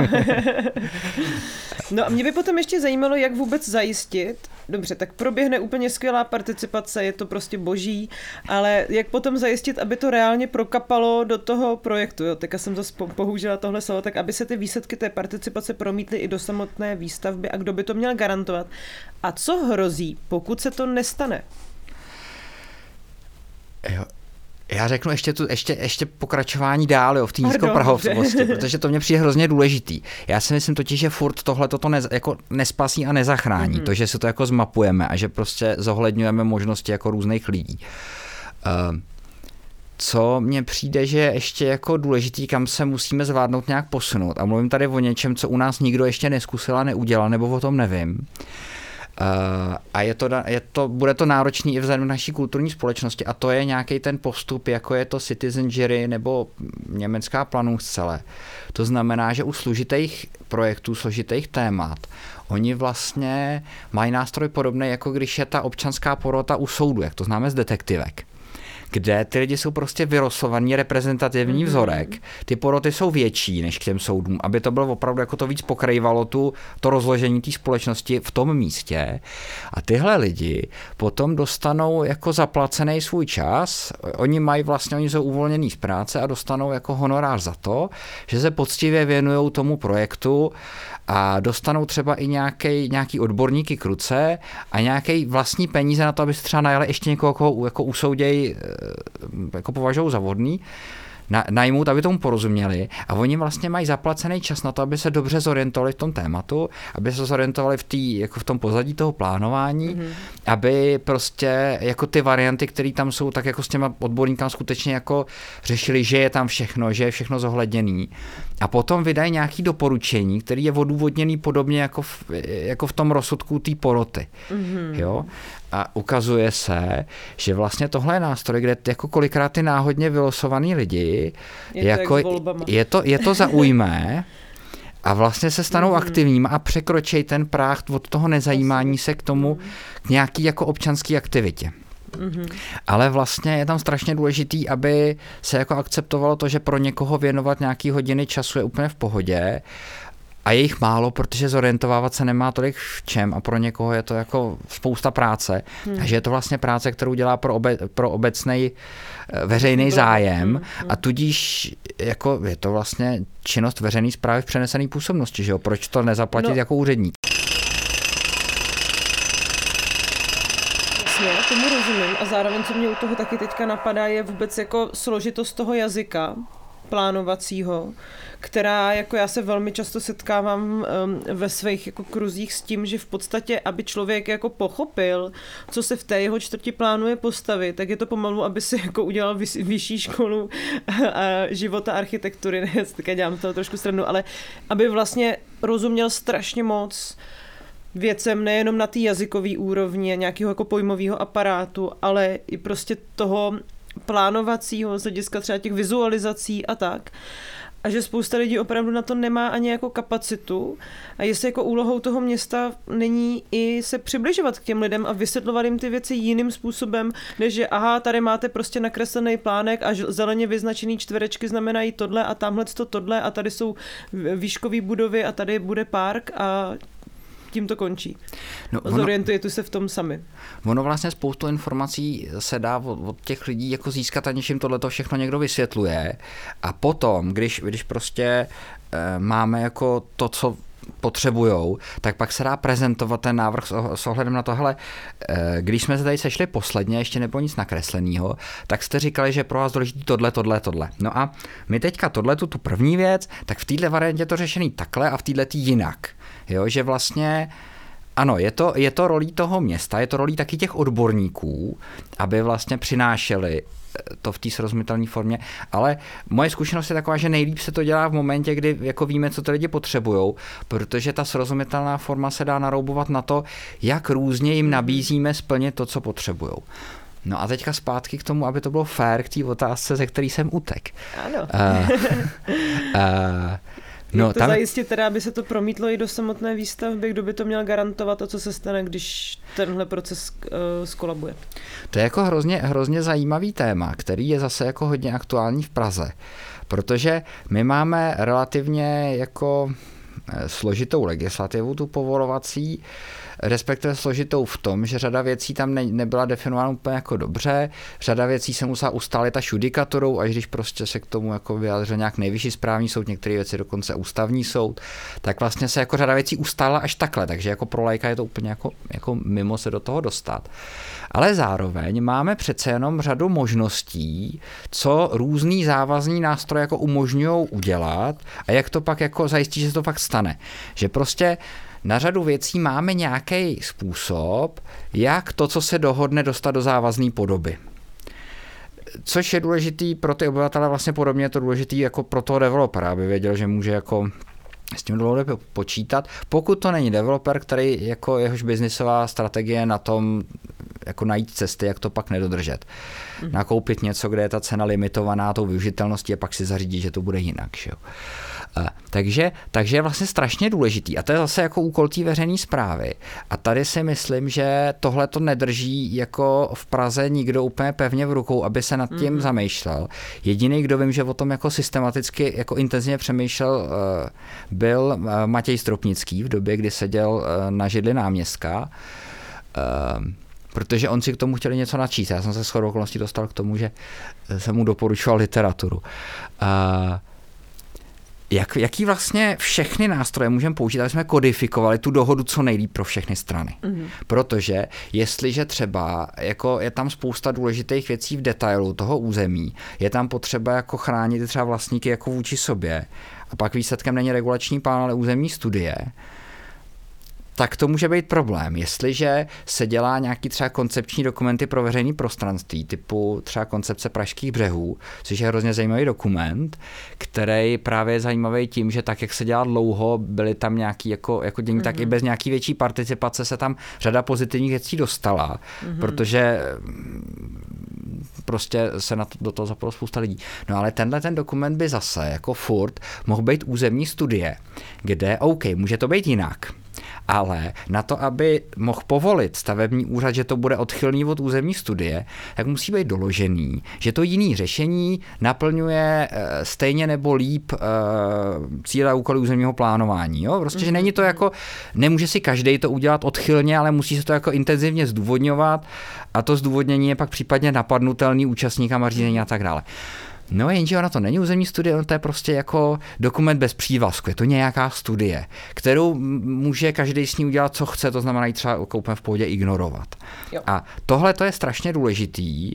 no a mě by potom ještě zajímalo, jak vůbec zajistit, dobře, tak proběhne úplně skvělá participace, je to prostě boží, ale jak potom zajistit, aby to reálně prokapalo do toho projektu, jo, teďka jsem zase použila tohle slovo, tak aby se ty výsledky té participace promítly i do samotné výstavby a kdo by to měl garantovat. A co hrozí, pokud se to nestane? Jo. Já řeknu ještě, tu, ještě, ještě pokračování dál jo, v té nízkoprahovosti, *laughs* protože to mě přijde hrozně důležitý. Já si myslím totiž, že furt tohle to ne, jako nespasí a nezachrání. Mm-hmm. To, že si to jako zmapujeme a že prostě zohledňujeme možnosti jako různých lidí. Uh, co mně přijde, že je ještě jako důležitý, kam se musíme zvládnout nějak posunout. A mluvím tady o něčem, co u nás nikdo ještě neskusil a neudělal, nebo o tom nevím. Uh, a je to, je to, bude to náročný i vzhledem naší kulturní společnosti a to je nějaký ten postup, jako je to citizen jury nebo německá celé. To znamená, že u složitých projektů, složitých témat, oni vlastně mají nástroj podobný, jako když je ta občanská porota u soudu, jak to známe z detektivek kde ty lidi jsou prostě vyrosovaný reprezentativní mm-hmm. vzorek. Ty poroty jsou větší než k těm soudům, aby to bylo opravdu jako to víc pokrývalo tu, to rozložení té společnosti v tom místě. A tyhle lidi potom dostanou jako zaplacený svůj čas, oni mají vlastně, oni jsou uvolnění z práce a dostanou jako honorář za to, že se poctivě věnují tomu projektu a dostanou třeba i nějaký, nějaký odborníky k ruce a nějaký vlastní peníze na to, aby se třeba najali ještě někoho, koho jako usouděj, eh, jako považují za vodný na, najmout, aby tomu porozuměli a oni vlastně mají zaplacený čas na to, aby se dobře zorientovali v tom tématu, aby se zorientovali v, tý, jako v tom pozadí toho plánování, mm-hmm. aby prostě jako ty varianty, které tam jsou, tak jako s těma odborníkama skutečně jako řešili, že je tam všechno, že je všechno zohledněný a potom vydají nějaké doporučení, který je odůvodněný podobně jako v, jako v tom rozsudku té poroty. Mm-hmm. Jo? A ukazuje se, že vlastně tohle je nástroj, kde jako kolikrát ty náhodně vylosovaný lidi, je jako, to, je, to, je to zaujme *laughs* a vlastně se stanou mm-hmm. aktivním a překročej ten práh od toho nezajímání se k tomu, k nějaký jako občanský aktivitě. Mm-hmm. Ale vlastně je tam strašně důležitý, aby se jako akceptovalo to, že pro někoho věnovat nějaký hodiny času je úplně v pohodě a je jich málo, protože zorientovávat se nemá tolik v čem a pro někoho je to jako spousta práce. Hmm. Takže je to vlastně práce, kterou dělá pro, obe, pro obecný eh, veřejný zájem hmm. a tudíž jako je to vlastně činnost veřejné zprávy v přenesené působnosti, že jo? Proč to nezaplatit no. jako úředník? Jasně, tomu rozumím a zároveň, co mě u toho taky teďka napadá, je vůbec jako složitost toho jazyka plánovacího, která jako já se velmi často setkávám um, ve svých jako kruzích s tím, že v podstatě, aby člověk jako pochopil, co se v té jeho čtvrti plánuje postavit, tak je to pomalu, aby si jako udělal vys, vyšší školu a života architektury, *laughs* ne, já dělám toho trošku stranu, ale aby vlastně rozuměl strašně moc věcem nejenom na té jazykové úrovni nějakého jako pojmového aparátu, ale i prostě toho plánovacího z hlediska třeba těch vizualizací a tak. A že spousta lidí opravdu na to nemá ani jako kapacitu. A jestli jako úlohou toho města není i se přibližovat k těm lidem a vysvětlovat jim ty věci jiným způsobem, než že aha, tady máte prostě nakreslený plánek a zeleně vyznačený čtverečky znamenají tohle a tamhle to tohle a tady jsou výškové budovy a tady bude park a tím to končí. No, ono, Zorientujete se v tom sami. Ono vlastně spoustu informací se dá od, od těch lidí jako získat, aniž jim tohle všechno někdo vysvětluje. A potom, když, když prostě e, máme jako to, co potřebujou, tak pak se dá prezentovat ten návrh s ohledem na tohle. Eh, když jsme se tady sešli posledně, ještě nebylo nic nakresleného, tak jste říkali, že pro vás důležitý tohle, tohle, tohle. No a my teďka tohle, tu první věc, tak v této variantě to řešený takhle a v této jinak. Jo, že vlastně ano, je to, je to rolí toho města, je to rolí taky těch odborníků, aby vlastně přinášeli eh, to v té srozumitelné formě, ale moje zkušenost je taková, že nejlíp se to dělá v momentě, kdy jako víme, co ty lidi potřebují, protože ta srozumitelná forma se dá naroubovat na to, jak různě jim nabízíme splnit to, co potřebují. No a teďka zpátky k tomu, aby to bylo fair k té otázce, ze který jsem utek. Ano. Uh, uh, No, to tam... zajistit teda, aby se to promítlo i do samotné výstavby, kdo by to měl garantovat a co se stane, když tenhle proces uh, skolabuje? To je jako hrozně, hrozně zajímavý téma, který je zase jako hodně aktuální v Praze, protože my máme relativně jako eh, složitou legislativu, tu povolovací, respektive složitou v tom, že řada věcí tam ne, nebyla definována úplně jako dobře, řada věcí se musela ustálit až judikatorou, až když prostě se k tomu jako vyjádřil nějak nejvyšší správní soud, některé věci dokonce ústavní soud, tak vlastně se jako řada věcí ustála až takhle, takže jako pro lajka je to úplně jako, jako mimo se do toho dostat. Ale zároveň máme přece jenom řadu možností, co různý závazní nástroje jako umožňují udělat a jak to pak jako zajistí, že se to fakt stane. Že prostě na řadu věcí máme nějaký způsob, jak to, co se dohodne, dostat do závazné podoby. Což je důležitý pro ty obyvatele, vlastně podobně je to důležitý jako pro toho developera, aby věděl, že může jako s tím dlouhodobě počítat. Pokud to není developer, který jako jehož biznisová strategie na tom jako najít cesty, jak to pak nedodržet. Mm. Nakoupit něco, kde je ta cena limitovaná tou využitelností a pak si zařídit, že to bude jinak. Že jo. Takže, takže je vlastně strašně důležitý. A to je zase jako úkol té veřejné zprávy. A tady si myslím, že tohle to nedrží jako v Praze nikdo úplně pevně v rukou, aby se nad tím mm-hmm. zamýšlel. Jediný, kdo vím, že o tom jako systematicky, jako intenzivně přemýšlel, eh, byl eh, Matěj Stropnický v době, kdy seděl eh, na židli náměstka protože on si k tomu chtěli něco načíst. Já jsem se shodou okolností dostal k tomu, že jsem mu doporučoval literaturu. Uh, jak, jaký vlastně všechny nástroje můžeme použít, aby jsme kodifikovali tu dohodu co nejlíp pro všechny strany. Mm-hmm. Protože jestliže třeba jako je tam spousta důležitých věcí v detailu toho území, je tam potřeba jako chránit třeba vlastníky jako vůči sobě a pak výsledkem není regulační plán, ale územní studie, tak to může být problém. Jestliže se dělá nějaký třeba koncepční dokumenty pro veřejné prostranství, typu třeba koncepce Pražských břehů, což je hrozně zajímavý dokument, který právě je zajímavý tím, že tak, jak se dělá dlouho, byly tam nějaký jako, jako dění, mm-hmm. tak i mhm. bez nějaký větší participace se tam řada pozitivních věcí dostala, mm-hmm. protože mm, prostě se na to, do toho zapalo spousta lidí. No ale tenhle ten dokument by zase jako furt mohl být územní studie, kde OK, může to být jinak, ale na to, aby mohl povolit stavební úřad, že to bude odchylný od územní studie, tak musí být doložený, že to jiný řešení naplňuje eh, stejně nebo líp eh, cíle a úkoly územního plánování. Jo? Prostě, že není to mhm. jako, nemůže si každý to udělat odchylně, ale musí se to jako intenzivně zdůvodňovat a to zdůvodnění je pak případně napadnutelný účastníkama řízení a tak dále. No jenže ona to není územní studie, to je prostě jako dokument bez přívazku, je to nějaká studie, kterou může každý s ní udělat, co chce, to znamená ji třeba úplně v pohodě ignorovat. Jo. A tohle to je strašně důležitý,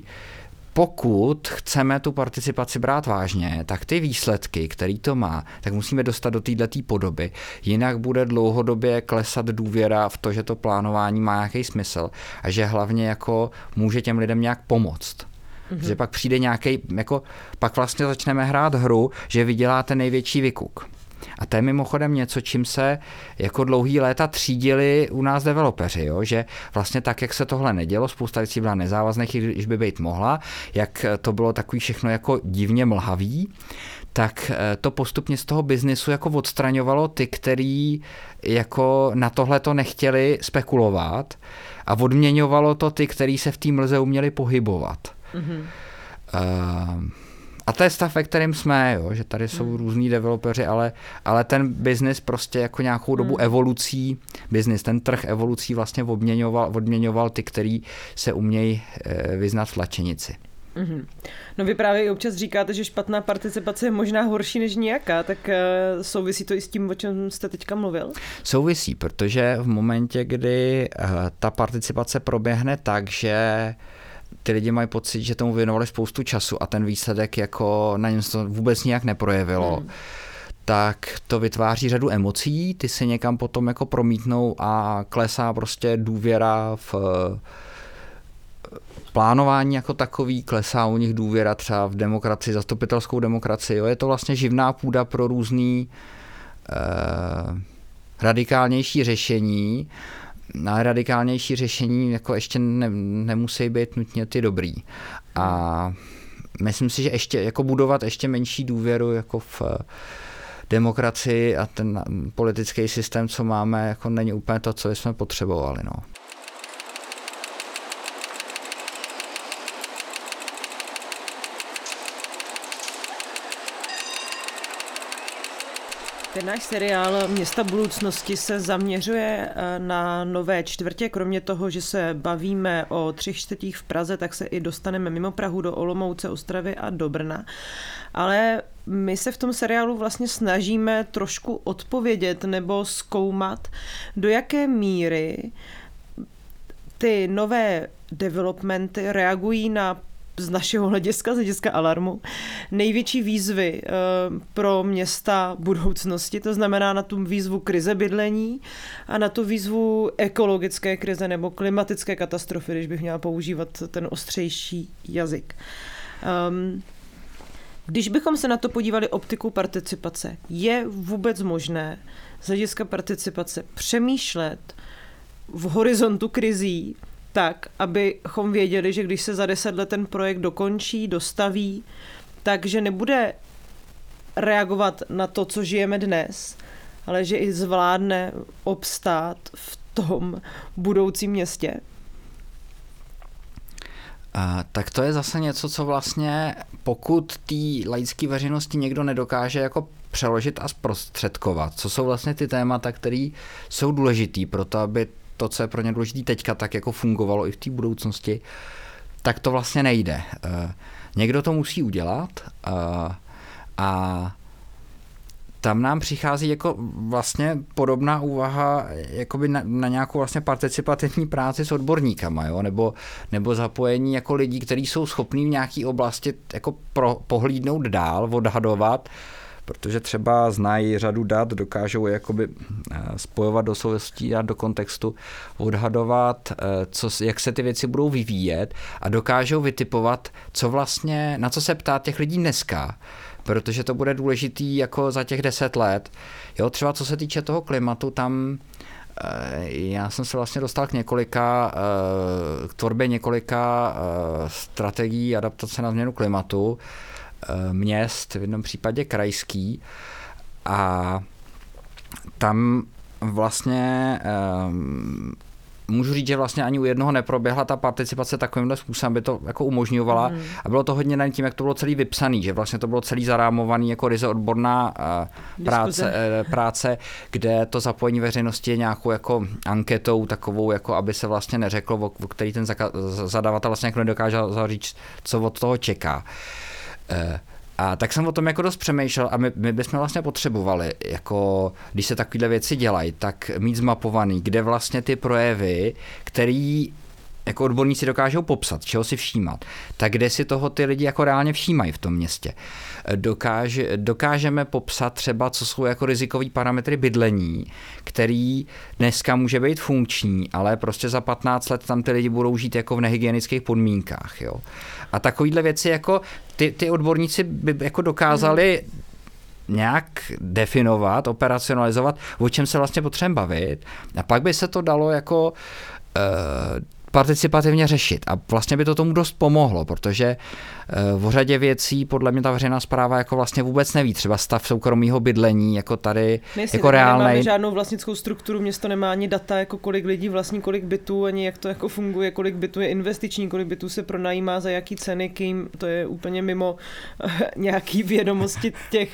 pokud chceme tu participaci brát vážně, tak ty výsledky, který to má, tak musíme dostat do této podoby. Jinak bude dlouhodobě klesat důvěra v to, že to plánování má nějaký smysl a že hlavně jako může těm lidem nějak pomoct. Mm-hmm. Že pak přijde nějaký, jako pak vlastně začneme hrát hru, že vyděláte největší vykuk. A to je mimochodem něco, čím se jako dlouhý léta třídili u nás developeři, jo? že vlastně tak, jak se tohle nedělo, spousta věcí byla nezávazných, když by být mohla, jak to bylo takový všechno jako divně mlhavý, tak eh, to postupně z toho biznisu jako odstraňovalo ty, který jako na tohle to nechtěli spekulovat a odměňovalo to ty, který se v té mlze uměli pohybovat. Mm-hmm. Uh, a to je stav, ve kterém jsme, jo, že tady jsou mm. různí developeři, ale, ale ten biznis prostě jako nějakou dobu mm. evolucí, biznis, ten trh evolucí vlastně odměňoval, odměňoval ty, který se umějí e, vyznat v tlačenici. Mm-hmm. No vy právě občas říkáte, že špatná participace je možná horší než nějaká, tak uh, souvisí to i s tím, o čem jste teďka mluvil? Souvisí, protože v momentě, kdy uh, ta participace proběhne tak, že ty lidi mají pocit, že tomu věnovali spoustu času a ten výsledek jako na něm se to vůbec nijak neprojevilo. Hmm tak to vytváří řadu emocí, ty se někam potom jako promítnou a klesá prostě důvěra v plánování jako takový, klesá u nich důvěra třeba v demokracii, zastupitelskou demokracii. Jo. Je to vlastně živná půda pro různý eh, radikálnější řešení na radikálnější řešení jako ještě ne, nemusí být nutně ty dobrý. A myslím si, že ještě jako budovat ještě menší důvěru jako v demokracii a ten politický systém, co máme, jako není úplně to, co jsme potřebovali. No. Ten náš seriál Města budoucnosti se zaměřuje eh, na nové čtvrtě. Kromě toho, že se bavíme o třech čtvrtích v Praze, tak se i dostaneme mimo Prahu do Olomouce, Ostravy a do Brna. Ale my se v tom seriálu vlastně snažíme trošku odpovědět nebo zkoumat, do jaké míry ty nové developmenty reagují na z našeho hlediska, z hlediska alarmu, největší výzvy eh, pro města budoucnosti, to znamená na tu výzvu krize bydlení a na tu výzvu ekologické krize nebo klimatické katastrofy, když bych měla používat ten ostřejší jazyk. Um, když bychom se na to podívali optikou participace, je vůbec možné z hlediska participace přemýšlet v horizontu krizí tak, abychom věděli, že když se za deset let ten projekt dokončí, dostaví, takže nebude reagovat na to, co žijeme dnes, ale že i zvládne obstát v tom budoucím městě? A, tak to je zase něco, co vlastně, pokud té laické veřejnosti někdo nedokáže jako přeložit a zprostředkovat, co jsou vlastně ty témata, které jsou důležitý pro to, aby to, co je pro ně důležité teďka, tak jako fungovalo i v té budoucnosti, tak to vlastně nejde. Eh, někdo to musí udělat eh, a tam nám přichází jako vlastně podobná úvaha jakoby na, na nějakou vlastně participativní práci s odborníkama, jo? Nebo, nebo zapojení jako lidí, kteří jsou schopní v nějaké oblasti jako pro, pohlídnout dál, odhadovat, protože třeba znají řadu dat, dokážou jakoby eh, spojovat do souvislostí a do kontextu, odhadovat, eh, co, jak se ty věci budou vyvíjet a dokážou vytipovat, co vlastně, na co se ptá těch lidí dneska, protože to bude důležitý jako za těch deset let. Jo, třeba co se týče toho klimatu, tam eh, já jsem se vlastně dostal k několika, k tvorbě několika strategií adaptace na změnu klimatu. Eh, měst, v jednom případě krajský. A tam vlastně um, můžu říct, že vlastně ani u jednoho neproběhla ta participace takovýmhle způsobem, by to jako umožňovala. Mm. A bylo to hodně na tím, jak to bylo celý vypsaný, že vlastně to bylo celý zarámovaný jako ryze odborná uh, práce, uh, práce, kde to zapojení veřejnosti je nějakou jako anketou takovou, jako aby se vlastně neřeklo, o, o který ten zadavatel vlastně jako nedokáže říct, co od toho čeká. Uh, Eh, a tak jsem o tom jako dost přemýšlel a my, my bychom vlastně potřebovali, jako když se takovéhle věci dělají, tak mít zmapovaný, kde vlastně ty projevy, který jako odborníci dokážou popsat, čeho si všímat, tak kde si toho ty lidi jako reálně všímají v tom městě. Dokáže, dokážeme popsat třeba, co jsou jako rizikové parametry bydlení, který dneska může být funkční, ale prostě za 15 let tam ty lidi budou žít jako v nehygienických podmínkách. Jo. A takovýhle věci jako ty, ty odborníci by jako dokázali nějak definovat, operacionalizovat, o čem se vlastně potřebujeme bavit. A pak by se to dalo jako uh, participativně řešit. A vlastně by to tomu dost pomohlo, protože v řadě věcí podle mě ta veřejná zpráva jako vlastně vůbec neví. Třeba stav soukromého bydlení, jako tady, Nejsi, jako reálné. Nemáme žádnou vlastnickou strukturu, město nemá ani data, jako kolik lidí vlastní, kolik bytů, ani jak to jako funguje, kolik bytů je investiční, kolik bytů se pronajímá, za jaký ceny, kým, to je úplně mimo nějaký vědomosti těch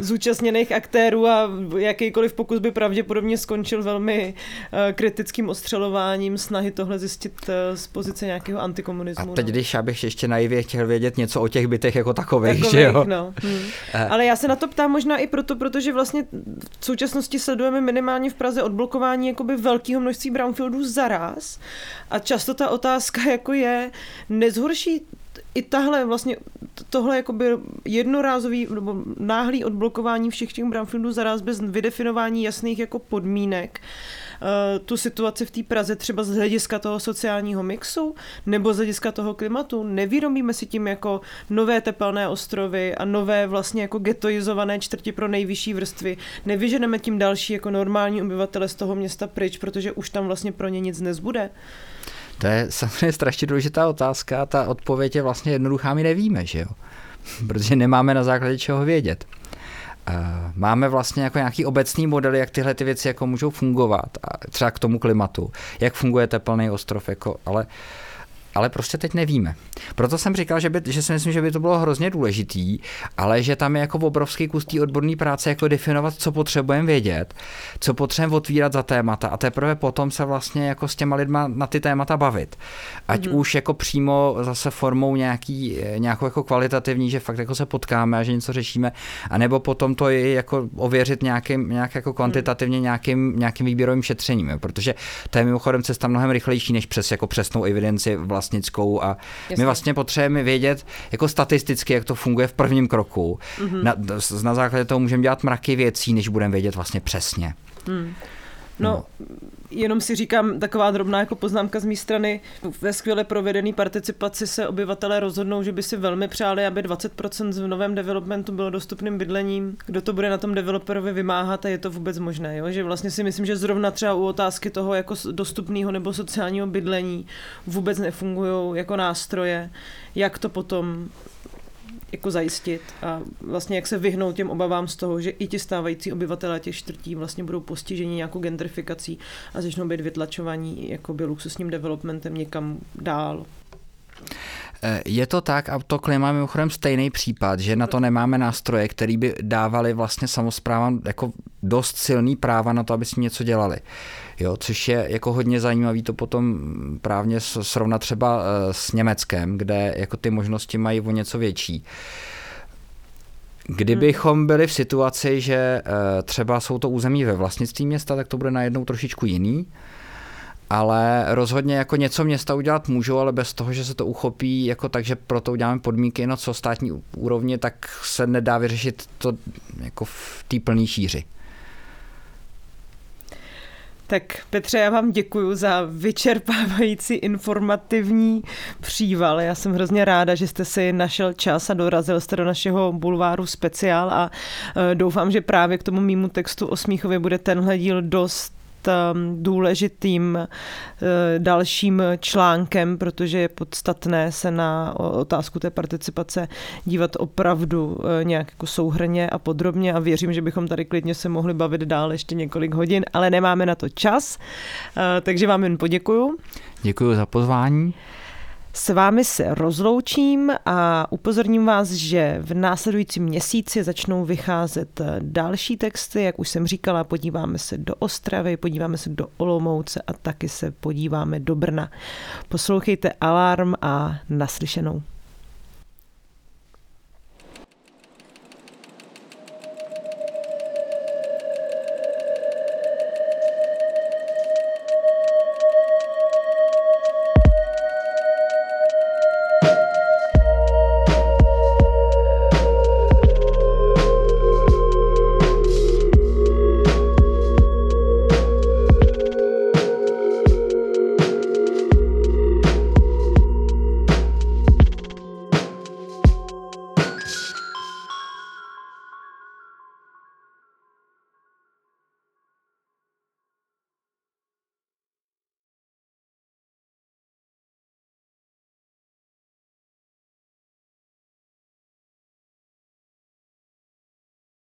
zúčastněných aktérů a jakýkoliv pokus by pravděpodobně skončil velmi eh, kritickým ostřelováním snahy tohle zjistit eh, z pozice nějakého antikomunismu. A teď, no. když já bych ještě naivě chtěl vědět něco o těch bytech jako takových, takových že jo? No. Hmm. Ale já se na to ptám možná i proto, protože vlastně v současnosti sledujeme minimálně v Praze odblokování jakoby velkého množství brownfieldů zaraz a často ta otázka jako je, nezhorší i tahle vlastně, tohle jakoby jednorázový nebo náhlý odblokování všech těch brownfieldů zaraz bez vydefinování jasných jako podmínek Eh, tu situaci v té Praze třeba z hlediska toho sociálního mixu nebo z hlediska toho klimatu. Nevyrobíme si tím jako nové tepelné ostrovy a nové vlastně jako getoizované čtvrti pro nejvyšší vrstvy. Nevyženeme tím další jako normální obyvatele z toho města pryč, protože už tam vlastně pro ně nic nezbude. To je samozřejmě strašně důležitá otázka ta odpověď je vlastně jednoduchá, my nevíme, že jo? *laughs* Protože nemáme na základě čeho vědět. Eh, máme vlastně jako nějaký obecný model, jak tyhle ty věci jako můžou fungovat, třeba k tomu klimatu, jak funguje teplný ostrov, jako, ale ale prostě teď nevíme. Proto jsem říkal, že, by, že si myslím, že by to bylo hrozně důležitý, ale že tam je jako obrovský kus té odborné práce, jako definovat, co potřebujeme vědět, co potřebujeme otvírat za témata a teprve potom se vlastně jako s těma lidma na ty témata bavit. Ať mm-hmm. už jako přímo zase formou nějaký, nějakou jako kvalitativní, že fakt jako se potkáme a že něco řešíme, anebo potom to je jako ověřit nějakým, nějak jako kvantitativně nějakým, nějakým výběrovým šetřením, protože to je mimochodem cesta mnohem rychlejší, než přes jako přesnou evidenci vlastnickou a Jasně. my vlastně potřebujeme vědět jako statisticky, jak to funguje v prvním kroku. Mm-hmm. Na, na základě toho můžeme dělat mraky věcí, než budeme vědět vlastně přesně. Mm. No, no, jenom si říkám taková drobná jako poznámka z mé strany. Ve skvěle provedené participaci se obyvatelé rozhodnou, že by si velmi přáli, aby 20% v novém developmentu bylo dostupným bydlením. Kdo to bude na tom developerovi vymáhat a je to vůbec možné. Jo? Že vlastně si myslím, že zrovna třeba u otázky toho jako dostupného nebo sociálního bydlení vůbec nefungují jako nástroje, jak to potom jako zajistit a vlastně jak se vyhnout těm obavám z toho, že i ti stávající obyvatelé těch čtvrtí vlastně budou postiženi nějakou gentrifikací a začnou být vytlačovaní jakoby luxusním developmentem někam dál. Eh, je to tak a to klima mimochodem stejný případ, že na to nemáme nástroje, které by dávali vlastně samozprávám jako dost silný práva na to, aby si něco dělali. Jo, což je jako hodně zajímavý to potom právně srovnat třeba eh, s Německem, kde jako ty možnosti mají o něco větší. Kdybychom byli v situaci, že eh, třeba jsou to území ve vlastnictví města, tak to bude najednou trošičku jiný ale rozhodně jako něco města udělat můžou, ale bez toho, že se to uchopí jako tak, že proto uděláme podmínky na co státní úrovně, tak se nedá vyřešit to jako v té plné šíři. Tak Petře, já vám děkuji za vyčerpávající informativní příval. Já jsem hrozně ráda, že jste si našel čas a dorazil jste do našeho bulváru speciál a e, doufám, že právě k tomu mýmu textu o Smíchově bude tenhle díl dost důležitým uh, dalším článkem, protože je podstatné se na otázku té participace dívat opravdu uh, nějak jako souhrně a podrobně a věřím, že bychom tady klidně se mohli bavit dál ještě několik hodin, ale nemáme na to čas, uh, takže vám jen poděkuju. Děkuji za pozvání. S vámi se rozloučím a upozorním vás, že v následujícím měsíci začnou vycházet další texty, jak už jsem říkala, podíváme se do Ostravy, podíváme se do Olomouce a taky se podíváme do Brna. Poslouchejte Alarm a naslyšenou.